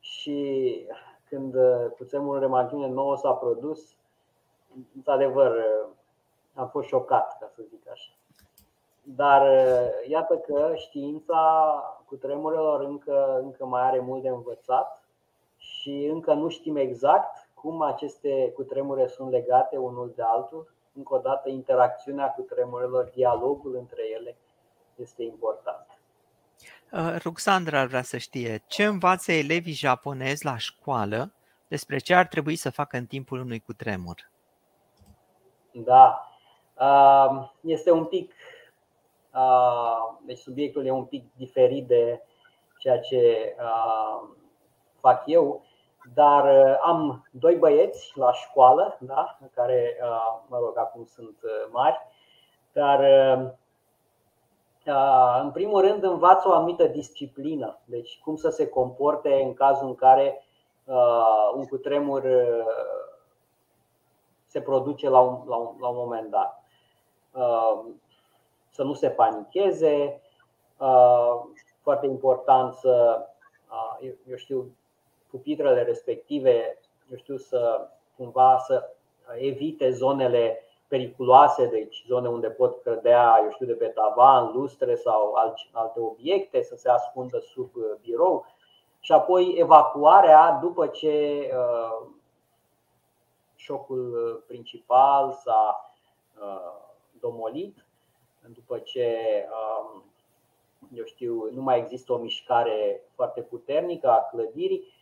și când uh, cuțemurul de margine nouă s-a produs, într-adevăr, uh, am fost șocat, ca să zic așa. Dar iată că știința cu tremurelor încă, încă mai are mult de învățat și încă nu știm exact cum aceste cutremure sunt legate unul de altul. Încă o dată, interacțiunea cu tremurelor, dialogul între ele este important. Uh, Ruxandra ar vrea să știe ce învață elevii japonezi la școală despre ce ar trebui să facă în timpul unui cutremur. Da, uh, este un pic, uh, deci subiectul e un pic diferit de ceea ce fac eu, dar am doi băieți la școală, da, care, mă rog, acum sunt mari, dar în primul rând, învață o anumită disciplină, deci cum să se comporte în cazul în care un cutremur se produce la un, la un, la un moment dat. Să nu se panicheze, foarte important să, eu știu, pupitrele respective, eu știu, să cumva să evite zonele periculoase, deci zone unde pot cădea, eu știu, de pe tavan, lustre sau alte obiecte, să se ascundă sub uh, birou. Și apoi evacuarea după ce uh, șocul uh, principal s-a domolit, după ce um, eu știu, nu mai există o mișcare foarte puternică a clădirii,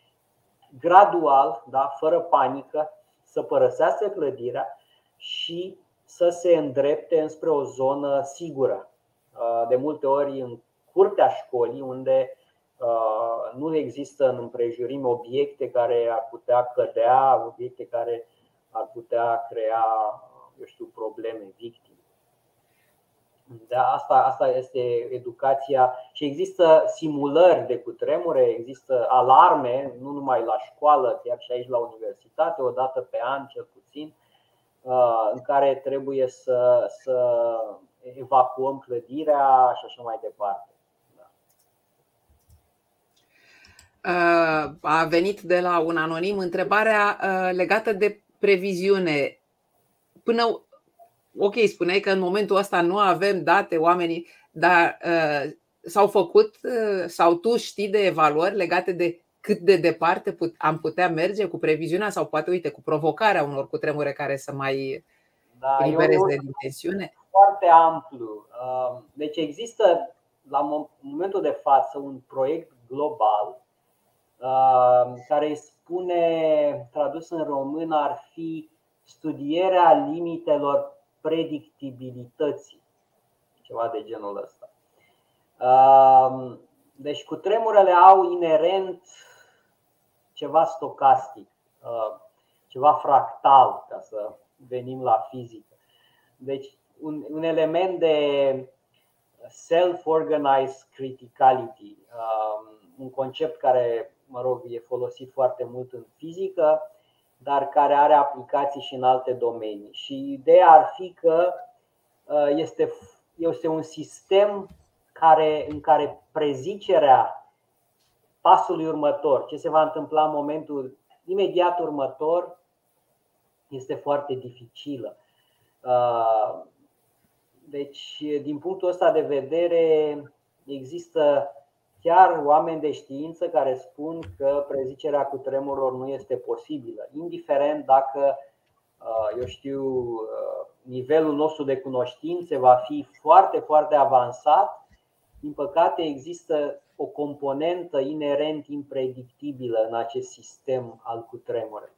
gradual, da, fără panică, să părăsească clădirea și să se îndrepte înspre o zonă sigură. Uh, de multe ori în curtea școlii, unde uh, nu există în împrejurim obiecte care ar putea cădea, obiecte care ar putea crea, eu știu, probleme, victime. Da, asta, asta este educația și există simulări de cutremure, există alarme, nu numai la școală, chiar și aici la universitate, o dată pe an cel puțin, uh, în care trebuie să, să evacuăm clădirea și așa mai departe. Da. Uh, a venit de la un anonim întrebarea uh, legată de previziune. Până ok, spuneai că în momentul ăsta nu avem date oamenii, dar uh, s-au făcut uh, sau tu știi de evaluări legate de cât de departe put, am putea merge cu previziunea sau poate, uite, cu provocarea unor cutremure care să mai da, elibereze din tensiune? Foarte amplu. Uh, deci există la momentul de față un proiect global uh, care spune, tradus în român, ar fi studierea limitelor predictibilității, ceva de genul ăsta. Deci cu tremurele au inerent ceva stocastic, ceva fractal, ca să venim la fizică. Deci un, un element de self-organized criticality, un concept care, mă rog, e folosit foarte mult în fizică, dar care are aplicații și în alte domenii. Și ideea ar fi că este, este un sistem care, în care prezicerea pasului următor, ce se va întâmpla în momentul imediat următor, este foarte dificilă. Uh, deci, din punctul ăsta de vedere, există chiar oameni de știință care spun că prezicerea cu tremurul nu este posibilă, indiferent dacă, uh, eu știu, uh, nivelul nostru de cunoștințe va fi foarte, foarte avansat din păcate, există o componentă inerent impredictibilă în acest sistem al cutremurelor.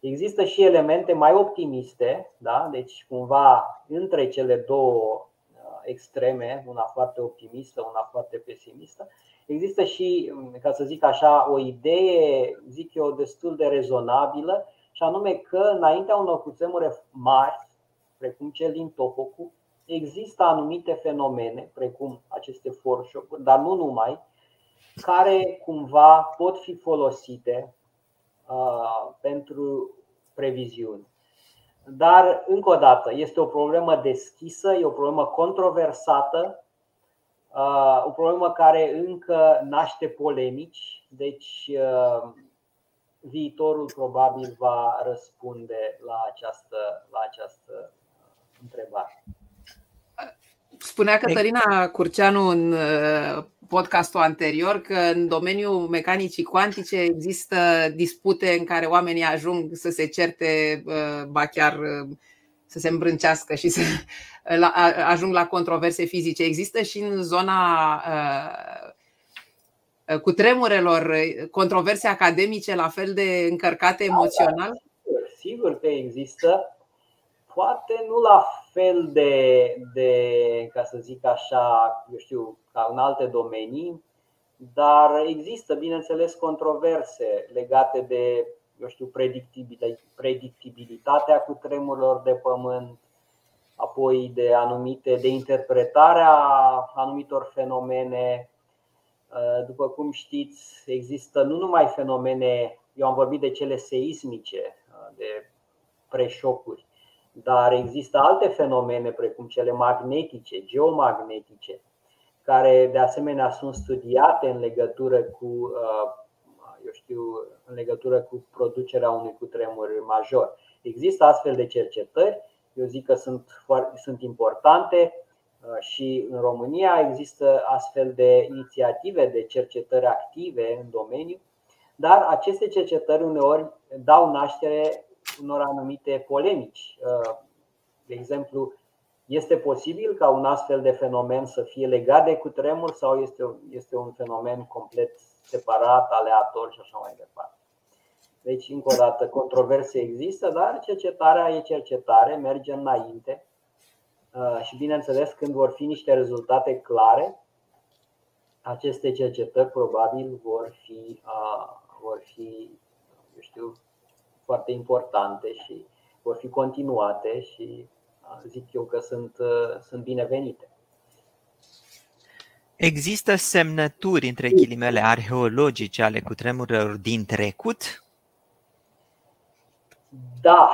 Există și elemente mai optimiste, da? deci cumva între cele două uh, extreme, una foarte optimistă, una foarte pesimistă. Există și, ca să zic așa, o idee, zic eu, destul de rezonabilă, și anume că înaintea unor cutremure mari, precum cel din Tohoku, există anumite fenomene, precum aceste foreshop dar nu numai, care cumva pot fi folosite uh, pentru previziuni. Dar, încă o dată, este o problemă deschisă, e o problemă controversată, uh, o problemă care încă naște polemici, deci uh, viitorul probabil va răspunde la această, la această întrebare. Spunea Cătălina Curceanu în uh, podcastul anterior că în domeniul mecanicii cuantice există dispute în care oamenii ajung să se certe, uh, ba chiar uh, să se îmbrâncească și să ajung la controverse fizice. Există și în zona cu tremurelor controverse academice la fel de încărcate emoțional? Sigur că există. Poate nu la fel de, de, ca să zic așa, eu știu, ca în alte domenii, dar există, bineînțeles, controverse legate de, eu știu, predictibilitatea cu tremurilor de pământ, apoi de anumite, de interpretarea anumitor fenomene. După cum știți, există nu numai fenomene, eu am vorbit de cele seismice, de preșocuri, dar există alte fenomene, precum cele magnetice, geomagnetice, care de asemenea sunt studiate în legătură cu, uh, eu știu, în legătură cu producerea unui cutremur major. Există astfel de cercetări, eu zic că sunt, sunt importante uh, și în România există astfel de inițiative de cercetări active în domeniu, dar aceste cercetări uneori dau naștere unor anumite polemici. Uh, de exemplu, este posibil ca un astfel de fenomen să fie legat de cutremur sau este, este un fenomen complet separat, aleator și așa mai departe. Deci, încă o dată, controverse există, dar cercetarea e cercetare, merge înainte uh, și, bineînțeles, când vor fi niște rezultate clare, aceste cercetări probabil vor fi, uh, vor fi eu știu, foarte importante și vor fi continuate și zic eu că sunt, sunt binevenite. Există semnături între ghilimele arheologice ale cutremurilor din trecut? Da,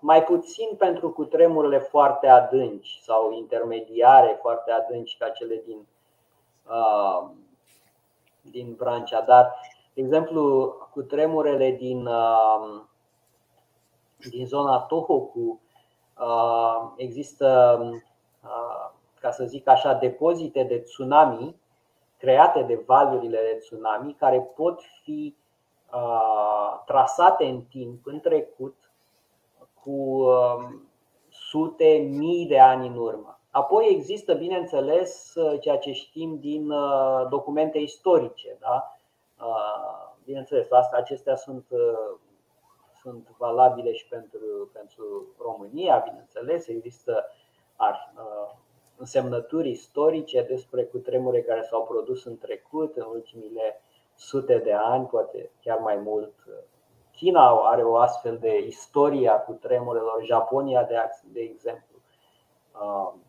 mai puțin pentru cutremurile foarte adânci sau intermediare foarte adânci ca cele din, din Brancea, dar de exemplu, cu tremurele din, um, din zona Tohoku uh, există, uh, ca să zic așa, depozite de tsunami create de valurile de tsunami care pot fi uh, trasate în timp, în trecut, cu um, sute, mii de ani în urmă. Apoi există, bineînțeles, ceea ce știm din documente istorice. Da? Uh, bineînțeles, acestea sunt, sunt valabile și pentru, pentru România, bineînțeles, există însemnături istorice despre cutremure care s-au produs în trecut, în ultimile sute de ani, poate chiar mai mult. China are o astfel de istorie a cutremurelor, Japonia, de, de exemplu. Um,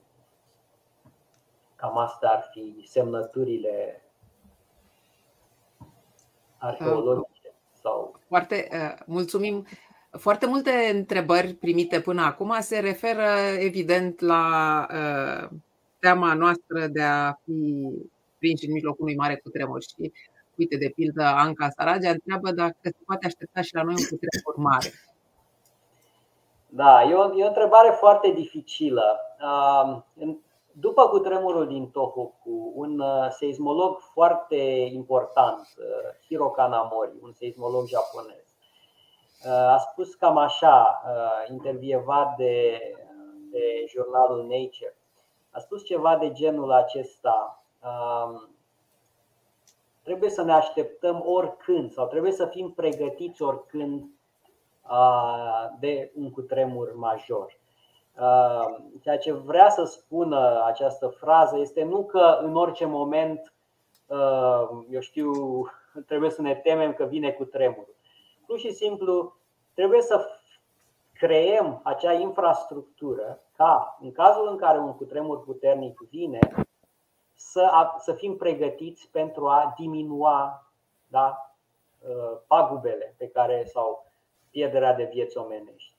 cam asta ar fi semnăturile arheologice. Sau... Foarte uh, mulțumim. Foarte multe întrebări primite până acum se referă evident la uh, teama noastră de a fi prinși în mijlocul unui mare cutremur. Și uite, de pildă, Anca Saragea întreabă dacă se poate aștepta și la noi un cutremur mare. Da, e o, e o întrebare foarte dificilă. După cutremurul din Tohoku, un uh, seismolog foarte important, uh, Hiro Kanamori, un seismolog japonez, uh, a spus cam așa, intervievat de, de jurnalul Nature, a spus ceva de genul acesta. Trebuie să ne așteptăm oricând sau trebuie să fim pregătiți oricând de un cutremur major. Ceea ce vrea să spună această frază este nu că în orice moment, eu știu, trebuie să ne temem că vine cu tremurul. Pur și simplu trebuie să creăm acea infrastructură ca, în cazul în care un cutremur puternic vine, să, să fim pregătiți pentru a diminua da, pagubele pe care sau pierderea de vieți omenești.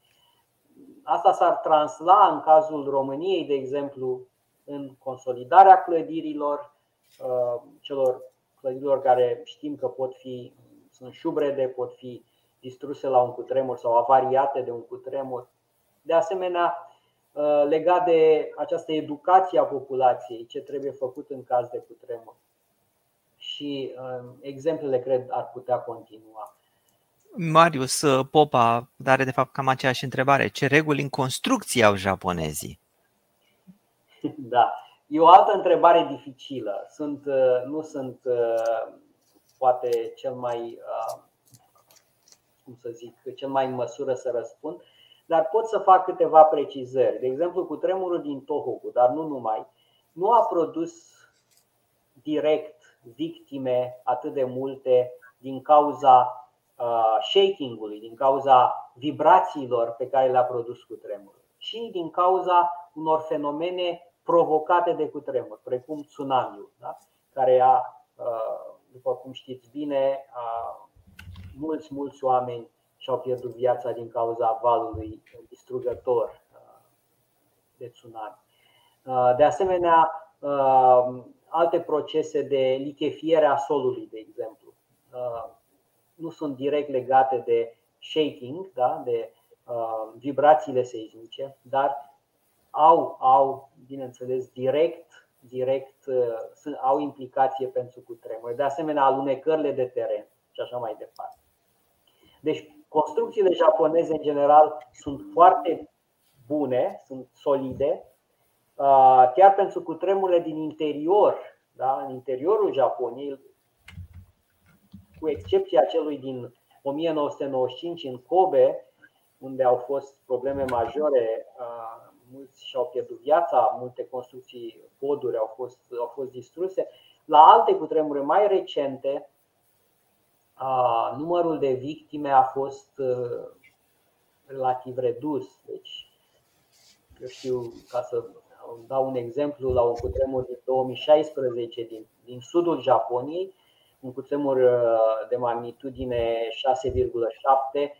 Asta s-ar transla în cazul României, de exemplu, în consolidarea clădirilor, uh, celor clădirilor care știm că pot fi, sunt șubrede, pot fi distruse la un cutremur sau avariate de un cutremur. De asemenea, uh, legat de această educație a populației, ce trebuie făcut în caz de cutremur. Și uh, exemplele, cred, ar putea continua. Marius uh, Popa are de fapt cam aceeași întrebare. Ce reguli în construcție au japonezii? Da, e o altă întrebare dificilă. Sunt, uh, nu sunt uh, poate cel mai, cum să zic, cel mai în măsură să răspund, dar pot să fac câteva precizări. De exemplu, cu tremurul din Tohoku, dar nu numai, nu a produs direct victime atât de multe din cauza shaking-ului, din cauza vibrațiilor pe care le-a produs cu tremurul, ci din cauza unor fenomene provocate de cutremur, precum tsunamiul, da? care a, după cum știți bine, a, mulți, mulți oameni și-au pierdut viața din cauza valului distrugător de tsunami. De asemenea, alte procese de lichefiere a solului, de exemplu, nu sunt direct legate de shaking, da? de uh, vibrațiile seismice, dar au, au bineînțeles, direct, direct uh, au implicație pentru cutremur. De asemenea, alunecările de teren și așa mai departe. Deci, construcțiile japoneze, în general, sunt foarte bune, sunt solide, uh, chiar pentru cutremurile din interior, da? în interiorul Japoniei, cu excepția celui din 1995 în Kobe, unde au fost probleme majore, mulți și-au pierdut viața, multe construcții, poduri au fost, au fost distruse. La alte cutremure mai recente, numărul de victime a fost relativ redus. Deci, eu știu, ca să dau un exemplu, la un cutremur din 2016 din, din sudul Japoniei, un cutremur uh, de magnitudine 6,7,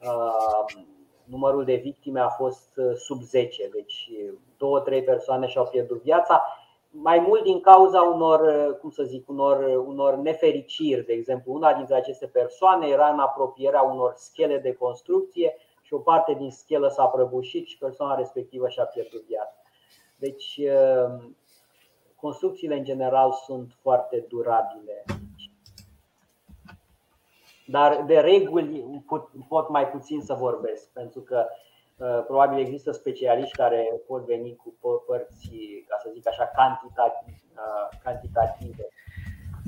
uh, numărul de victime a fost uh, sub 10, deci două, trei persoane și-au pierdut viața, mai mult din cauza unor, cum să zic, unor, unor nefericiri. De exemplu, una dintre aceste persoane era în apropierea unor schele de construcție și o parte din schelă s-a prăbușit și persoana respectivă și-a pierdut viața. Deci, construcțiile în general sunt foarte durabile dar de reguli pot, pot mai puțin să vorbesc, pentru că uh, probabil există specialiști care pot veni cu părți, ca să zic așa, uh, cantitative.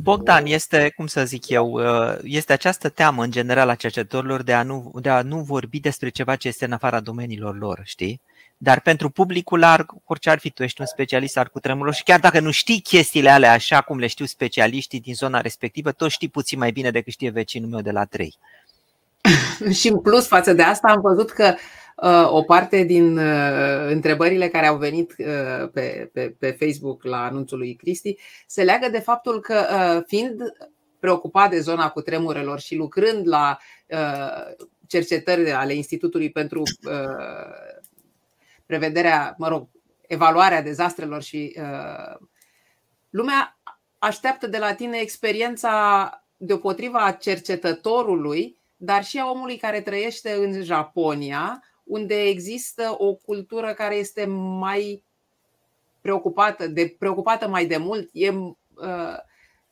Bogdan, este, cum să zic eu, uh, este această teamă în general a cercetătorilor de a, nu, de a nu vorbi despre ceva ce este în afara domeniilor lor, știi? Dar pentru publicul larg, orice ar fi, tu ești un specialist al cutremurelor și chiar dacă nu știi chestiile alea așa cum le știu specialiștii din zona respectivă, tot știi puțin mai bine decât știe vecinul meu de la 3. și în plus față de asta am văzut că uh, o parte din uh, întrebările care au venit uh, pe, pe, pe Facebook la anunțul lui Cristi se leagă de faptul că fiind preocupat de zona cu tremurelor și lucrând la cercetări ale Institutului pentru prevederea, mă rog, evaluarea dezastrelor și lumea așteaptă de la tine experiența deopotriva a cercetătorului dar și a omului care trăiește în Japonia, unde există o cultură care este mai preocupată, de, preocupată mai de mult. E, uh,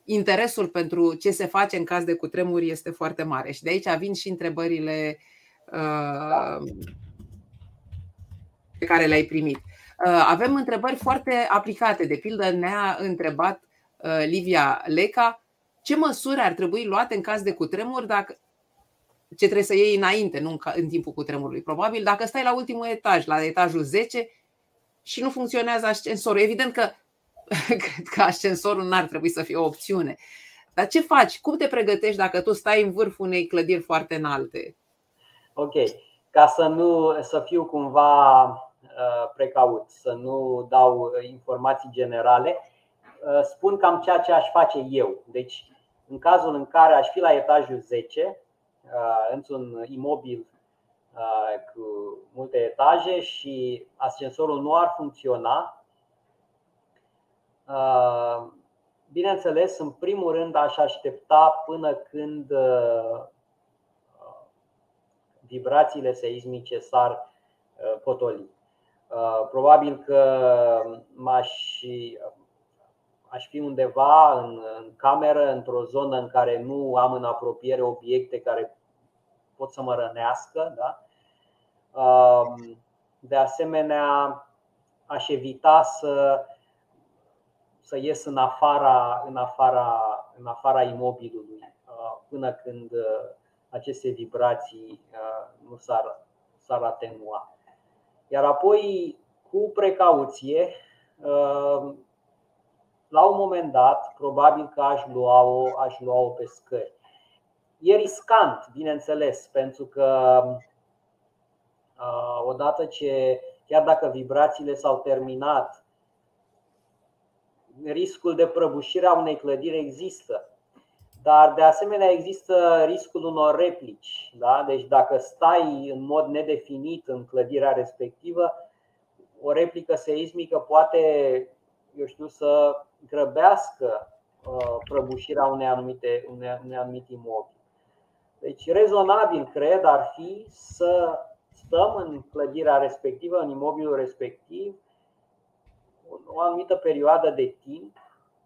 interesul pentru ce se face în caz de cutremuri este foarte mare. Și de aici vin și întrebările uh, pe care le-ai primit. Uh, avem întrebări foarte aplicate. De pildă, ne-a întrebat uh, Livia Leca ce măsuri ar trebui luate în caz de cutremur dacă, ce trebuie să iei înainte, nu în timpul cutremurului. Probabil dacă stai la ultimul etaj, la etajul 10 și nu funcționează ascensorul. Evident că cred că ascensorul n-ar trebui să fie o opțiune. Dar ce faci? Cum te pregătești dacă tu stai în vârful unei clădiri foarte înalte? Ok. Ca să nu să fiu cumva uh, precaut, să nu dau informații generale, uh, spun cam ceea ce aș face eu. Deci, în cazul în care aș fi la etajul 10, Uh, într-un imobil uh, cu multe etaje și ascensorul nu ar funcționa, uh, bineînțeles, în primul rând aș aștepta până când vibrațiile seismice s-ar potoli. Probabil că m-aș aș fi undeva în, în cameră, într-o zonă în care nu am în apropiere obiecte care pot să mă rănească. Da? Um, de asemenea, aș evita să, să ies în afara, în afara, în afara imobilului uh, până când uh, aceste vibrații uh, nu s-ar, s-ar atenua. Iar apoi, cu precauție, la un moment dat, probabil că aș lua-o, aș lua-o pe scări. E riscant, bineînțeles, pentru că odată ce, chiar dacă vibrațiile s-au terminat, riscul de prăbușire a unei clădiri există. Dar de asemenea există riscul unor replici. Da? Deci dacă stai în mod nedefinit în clădirea respectivă, o replică seismică poate, eu știu, să grăbească uh, prăbușirea unei anumite, unei anumite imobil. Deci, rezonabil, cred, ar fi să stăm în clădirea respectivă, în imobilul respectiv, o anumită perioadă de timp.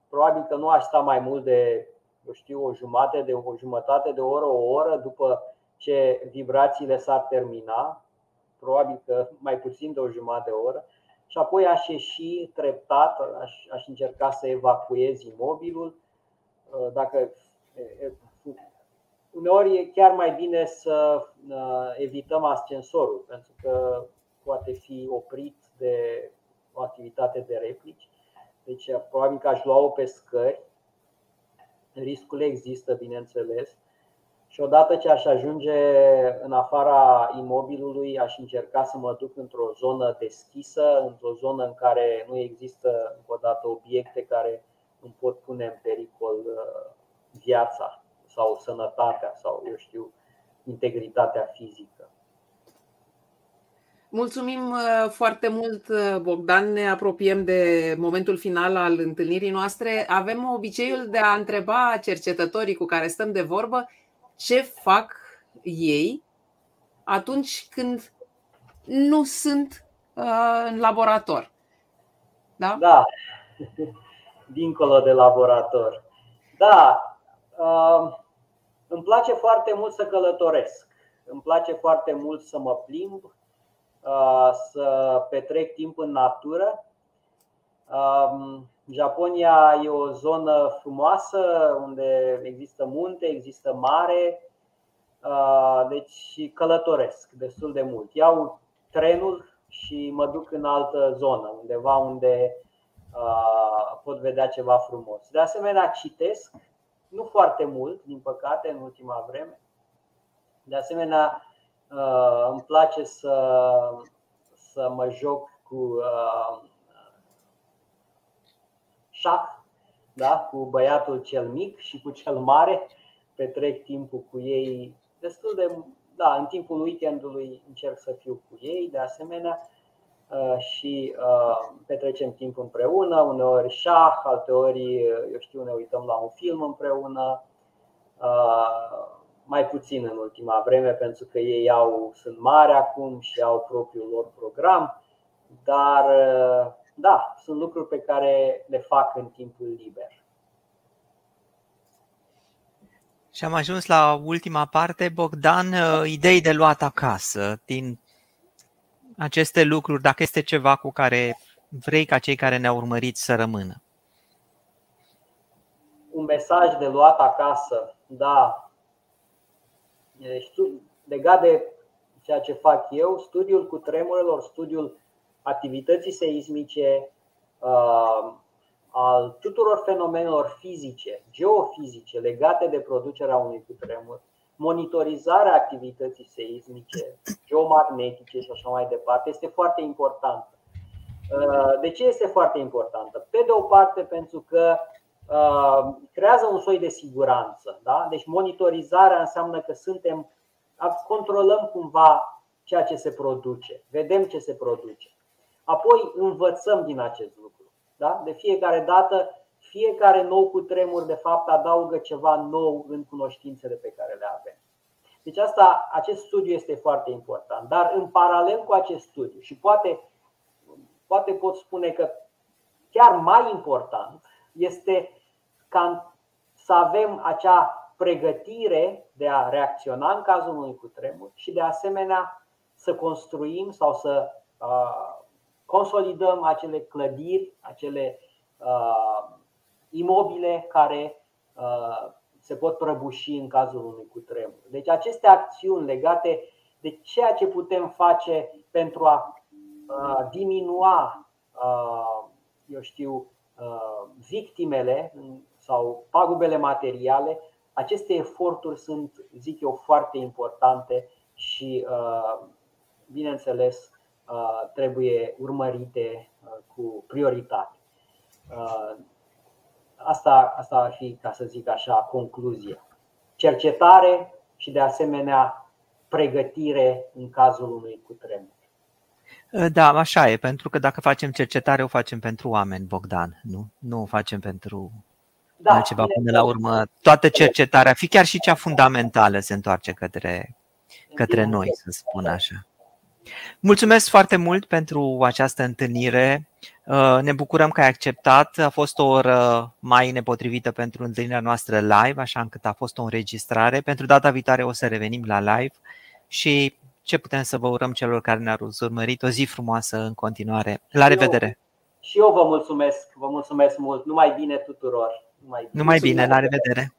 Probabil că nu aș sta mai mult de, eu știu, o jumătate de o jumătate de oră, o oră după ce vibrațiile s-ar termina, probabil că mai puțin de o jumătate de oră, și apoi aș ieși treptat, aș, aș încerca să evacuez imobilul. Uh, dacă uneori e chiar mai bine să uh, evităm ascensorul, pentru că poate fi oprit de o activitate de replici. Deci, uh, probabil că aș lua-o pe scări. Riscul există, bineînțeles. Și odată ce aș ajunge în afara imobilului, aș încerca să mă duc într-o zonă deschisă, într-o zonă în care nu există, încă o dată, obiecte care îmi pot pune în pericol uh, viața sau sănătatea sau, eu știu, integritatea fizică. Mulțumim uh, foarte mult, uh, Bogdan. Ne apropiem de momentul final al întâlnirii noastre. Avem obiceiul de a întreba cercetătorii cu care stăm de vorbă ce fac ei atunci când nu sunt uh, în laborator. Da? Da. Dincolo de laborator. Da. Uh, îmi place foarte mult să călătoresc. Îmi place foarte mult să mă plimb, uh, să petrec timp în natură. Uh, Japonia e o zonă frumoasă unde există munte, există mare, deci călătoresc destul de mult. Iau trenul și mă duc în altă zonă, undeva unde pot vedea ceva frumos. De asemenea, citesc, nu foarte mult, din păcate, în ultima vreme. De asemenea, îmi place să, să mă joc cu șah, da? cu băiatul cel mic și cu cel mare. Petrec timpul cu ei destul de. Da, în timpul weekendului încerc să fiu cu ei, de asemenea, uh, și uh, petrecem timp împreună, uneori șah, alteori, eu știu, ne uităm la un film împreună. Uh, mai puțin în ultima vreme, pentru că ei au, sunt mari acum și au propriul lor program, dar da, sunt lucruri pe care le fac în timpul liber. Și am ajuns la ultima parte, Bogdan, uh, idei de luat acasă din aceste lucruri, dacă este ceva cu care vrei ca cei care ne-au urmărit să rămână. Un mesaj de luat acasă, da. Legat de ceea ce fac eu, studiul cu tremurelor, studiul activității seismice, uh, al tuturor fenomenelor fizice, geofizice legate de producerea unui cutremur, monitorizarea activității seismice, geomagnetice și așa mai departe este foarte importantă. Uh, de ce este foarte importantă? Pe de o parte, pentru că uh, creează un soi de siguranță. Da? Deci, monitorizarea înseamnă că suntem, controlăm cumva ceea ce se produce, vedem ce se produce. Apoi învățăm din acest lucru. Da? De fiecare dată, fiecare nou cu tremur de fapt adaugă ceva nou în cunoștințele pe care le avem. Deci asta, acest studiu este foarte important. Dar în paralel cu acest studiu și poate, poate pot spune că chiar mai important este ca să avem acea pregătire de a reacționa în cazul unui cutremur și de asemenea să construim sau să consolidăm acele clădiri, acele uh, imobile care uh, se pot prăbuși în cazul unui cutremur. Deci aceste acțiuni legate de ceea ce putem face pentru a uh, diminua, uh, eu știu, uh, victimele sau pagubele materiale, aceste eforturi sunt, zic eu, foarte importante și, uh, bineînțeles, Uh, trebuie urmărite uh, cu prioritate. Uh, asta, asta ar fi, ca să zic așa, concluzia. Cercetare și, de asemenea, pregătire în cazul unui cutremur. Da, așa e, pentru că dacă facem cercetare, o facem pentru oameni, Bogdan, nu? Nu o facem pentru da, altceva până la urmă. Toată cercetarea, fi chiar și cea fundamentală, se întoarce către, către noi, să spun așa. Mulțumesc foarte mult pentru această întâlnire. Uh, ne bucurăm că ai acceptat. A fost o oră mai nepotrivită pentru întâlnirea noastră live, așa încât a fost o înregistrare. Pentru data viitoare o să revenim la live și ce putem să vă urăm celor care ne-au urmărit. O zi frumoasă în continuare. La revedere! Și eu vă mulțumesc, vă mulțumesc mult. Numai bine tuturor. Numai bine, Numai bine la revedere!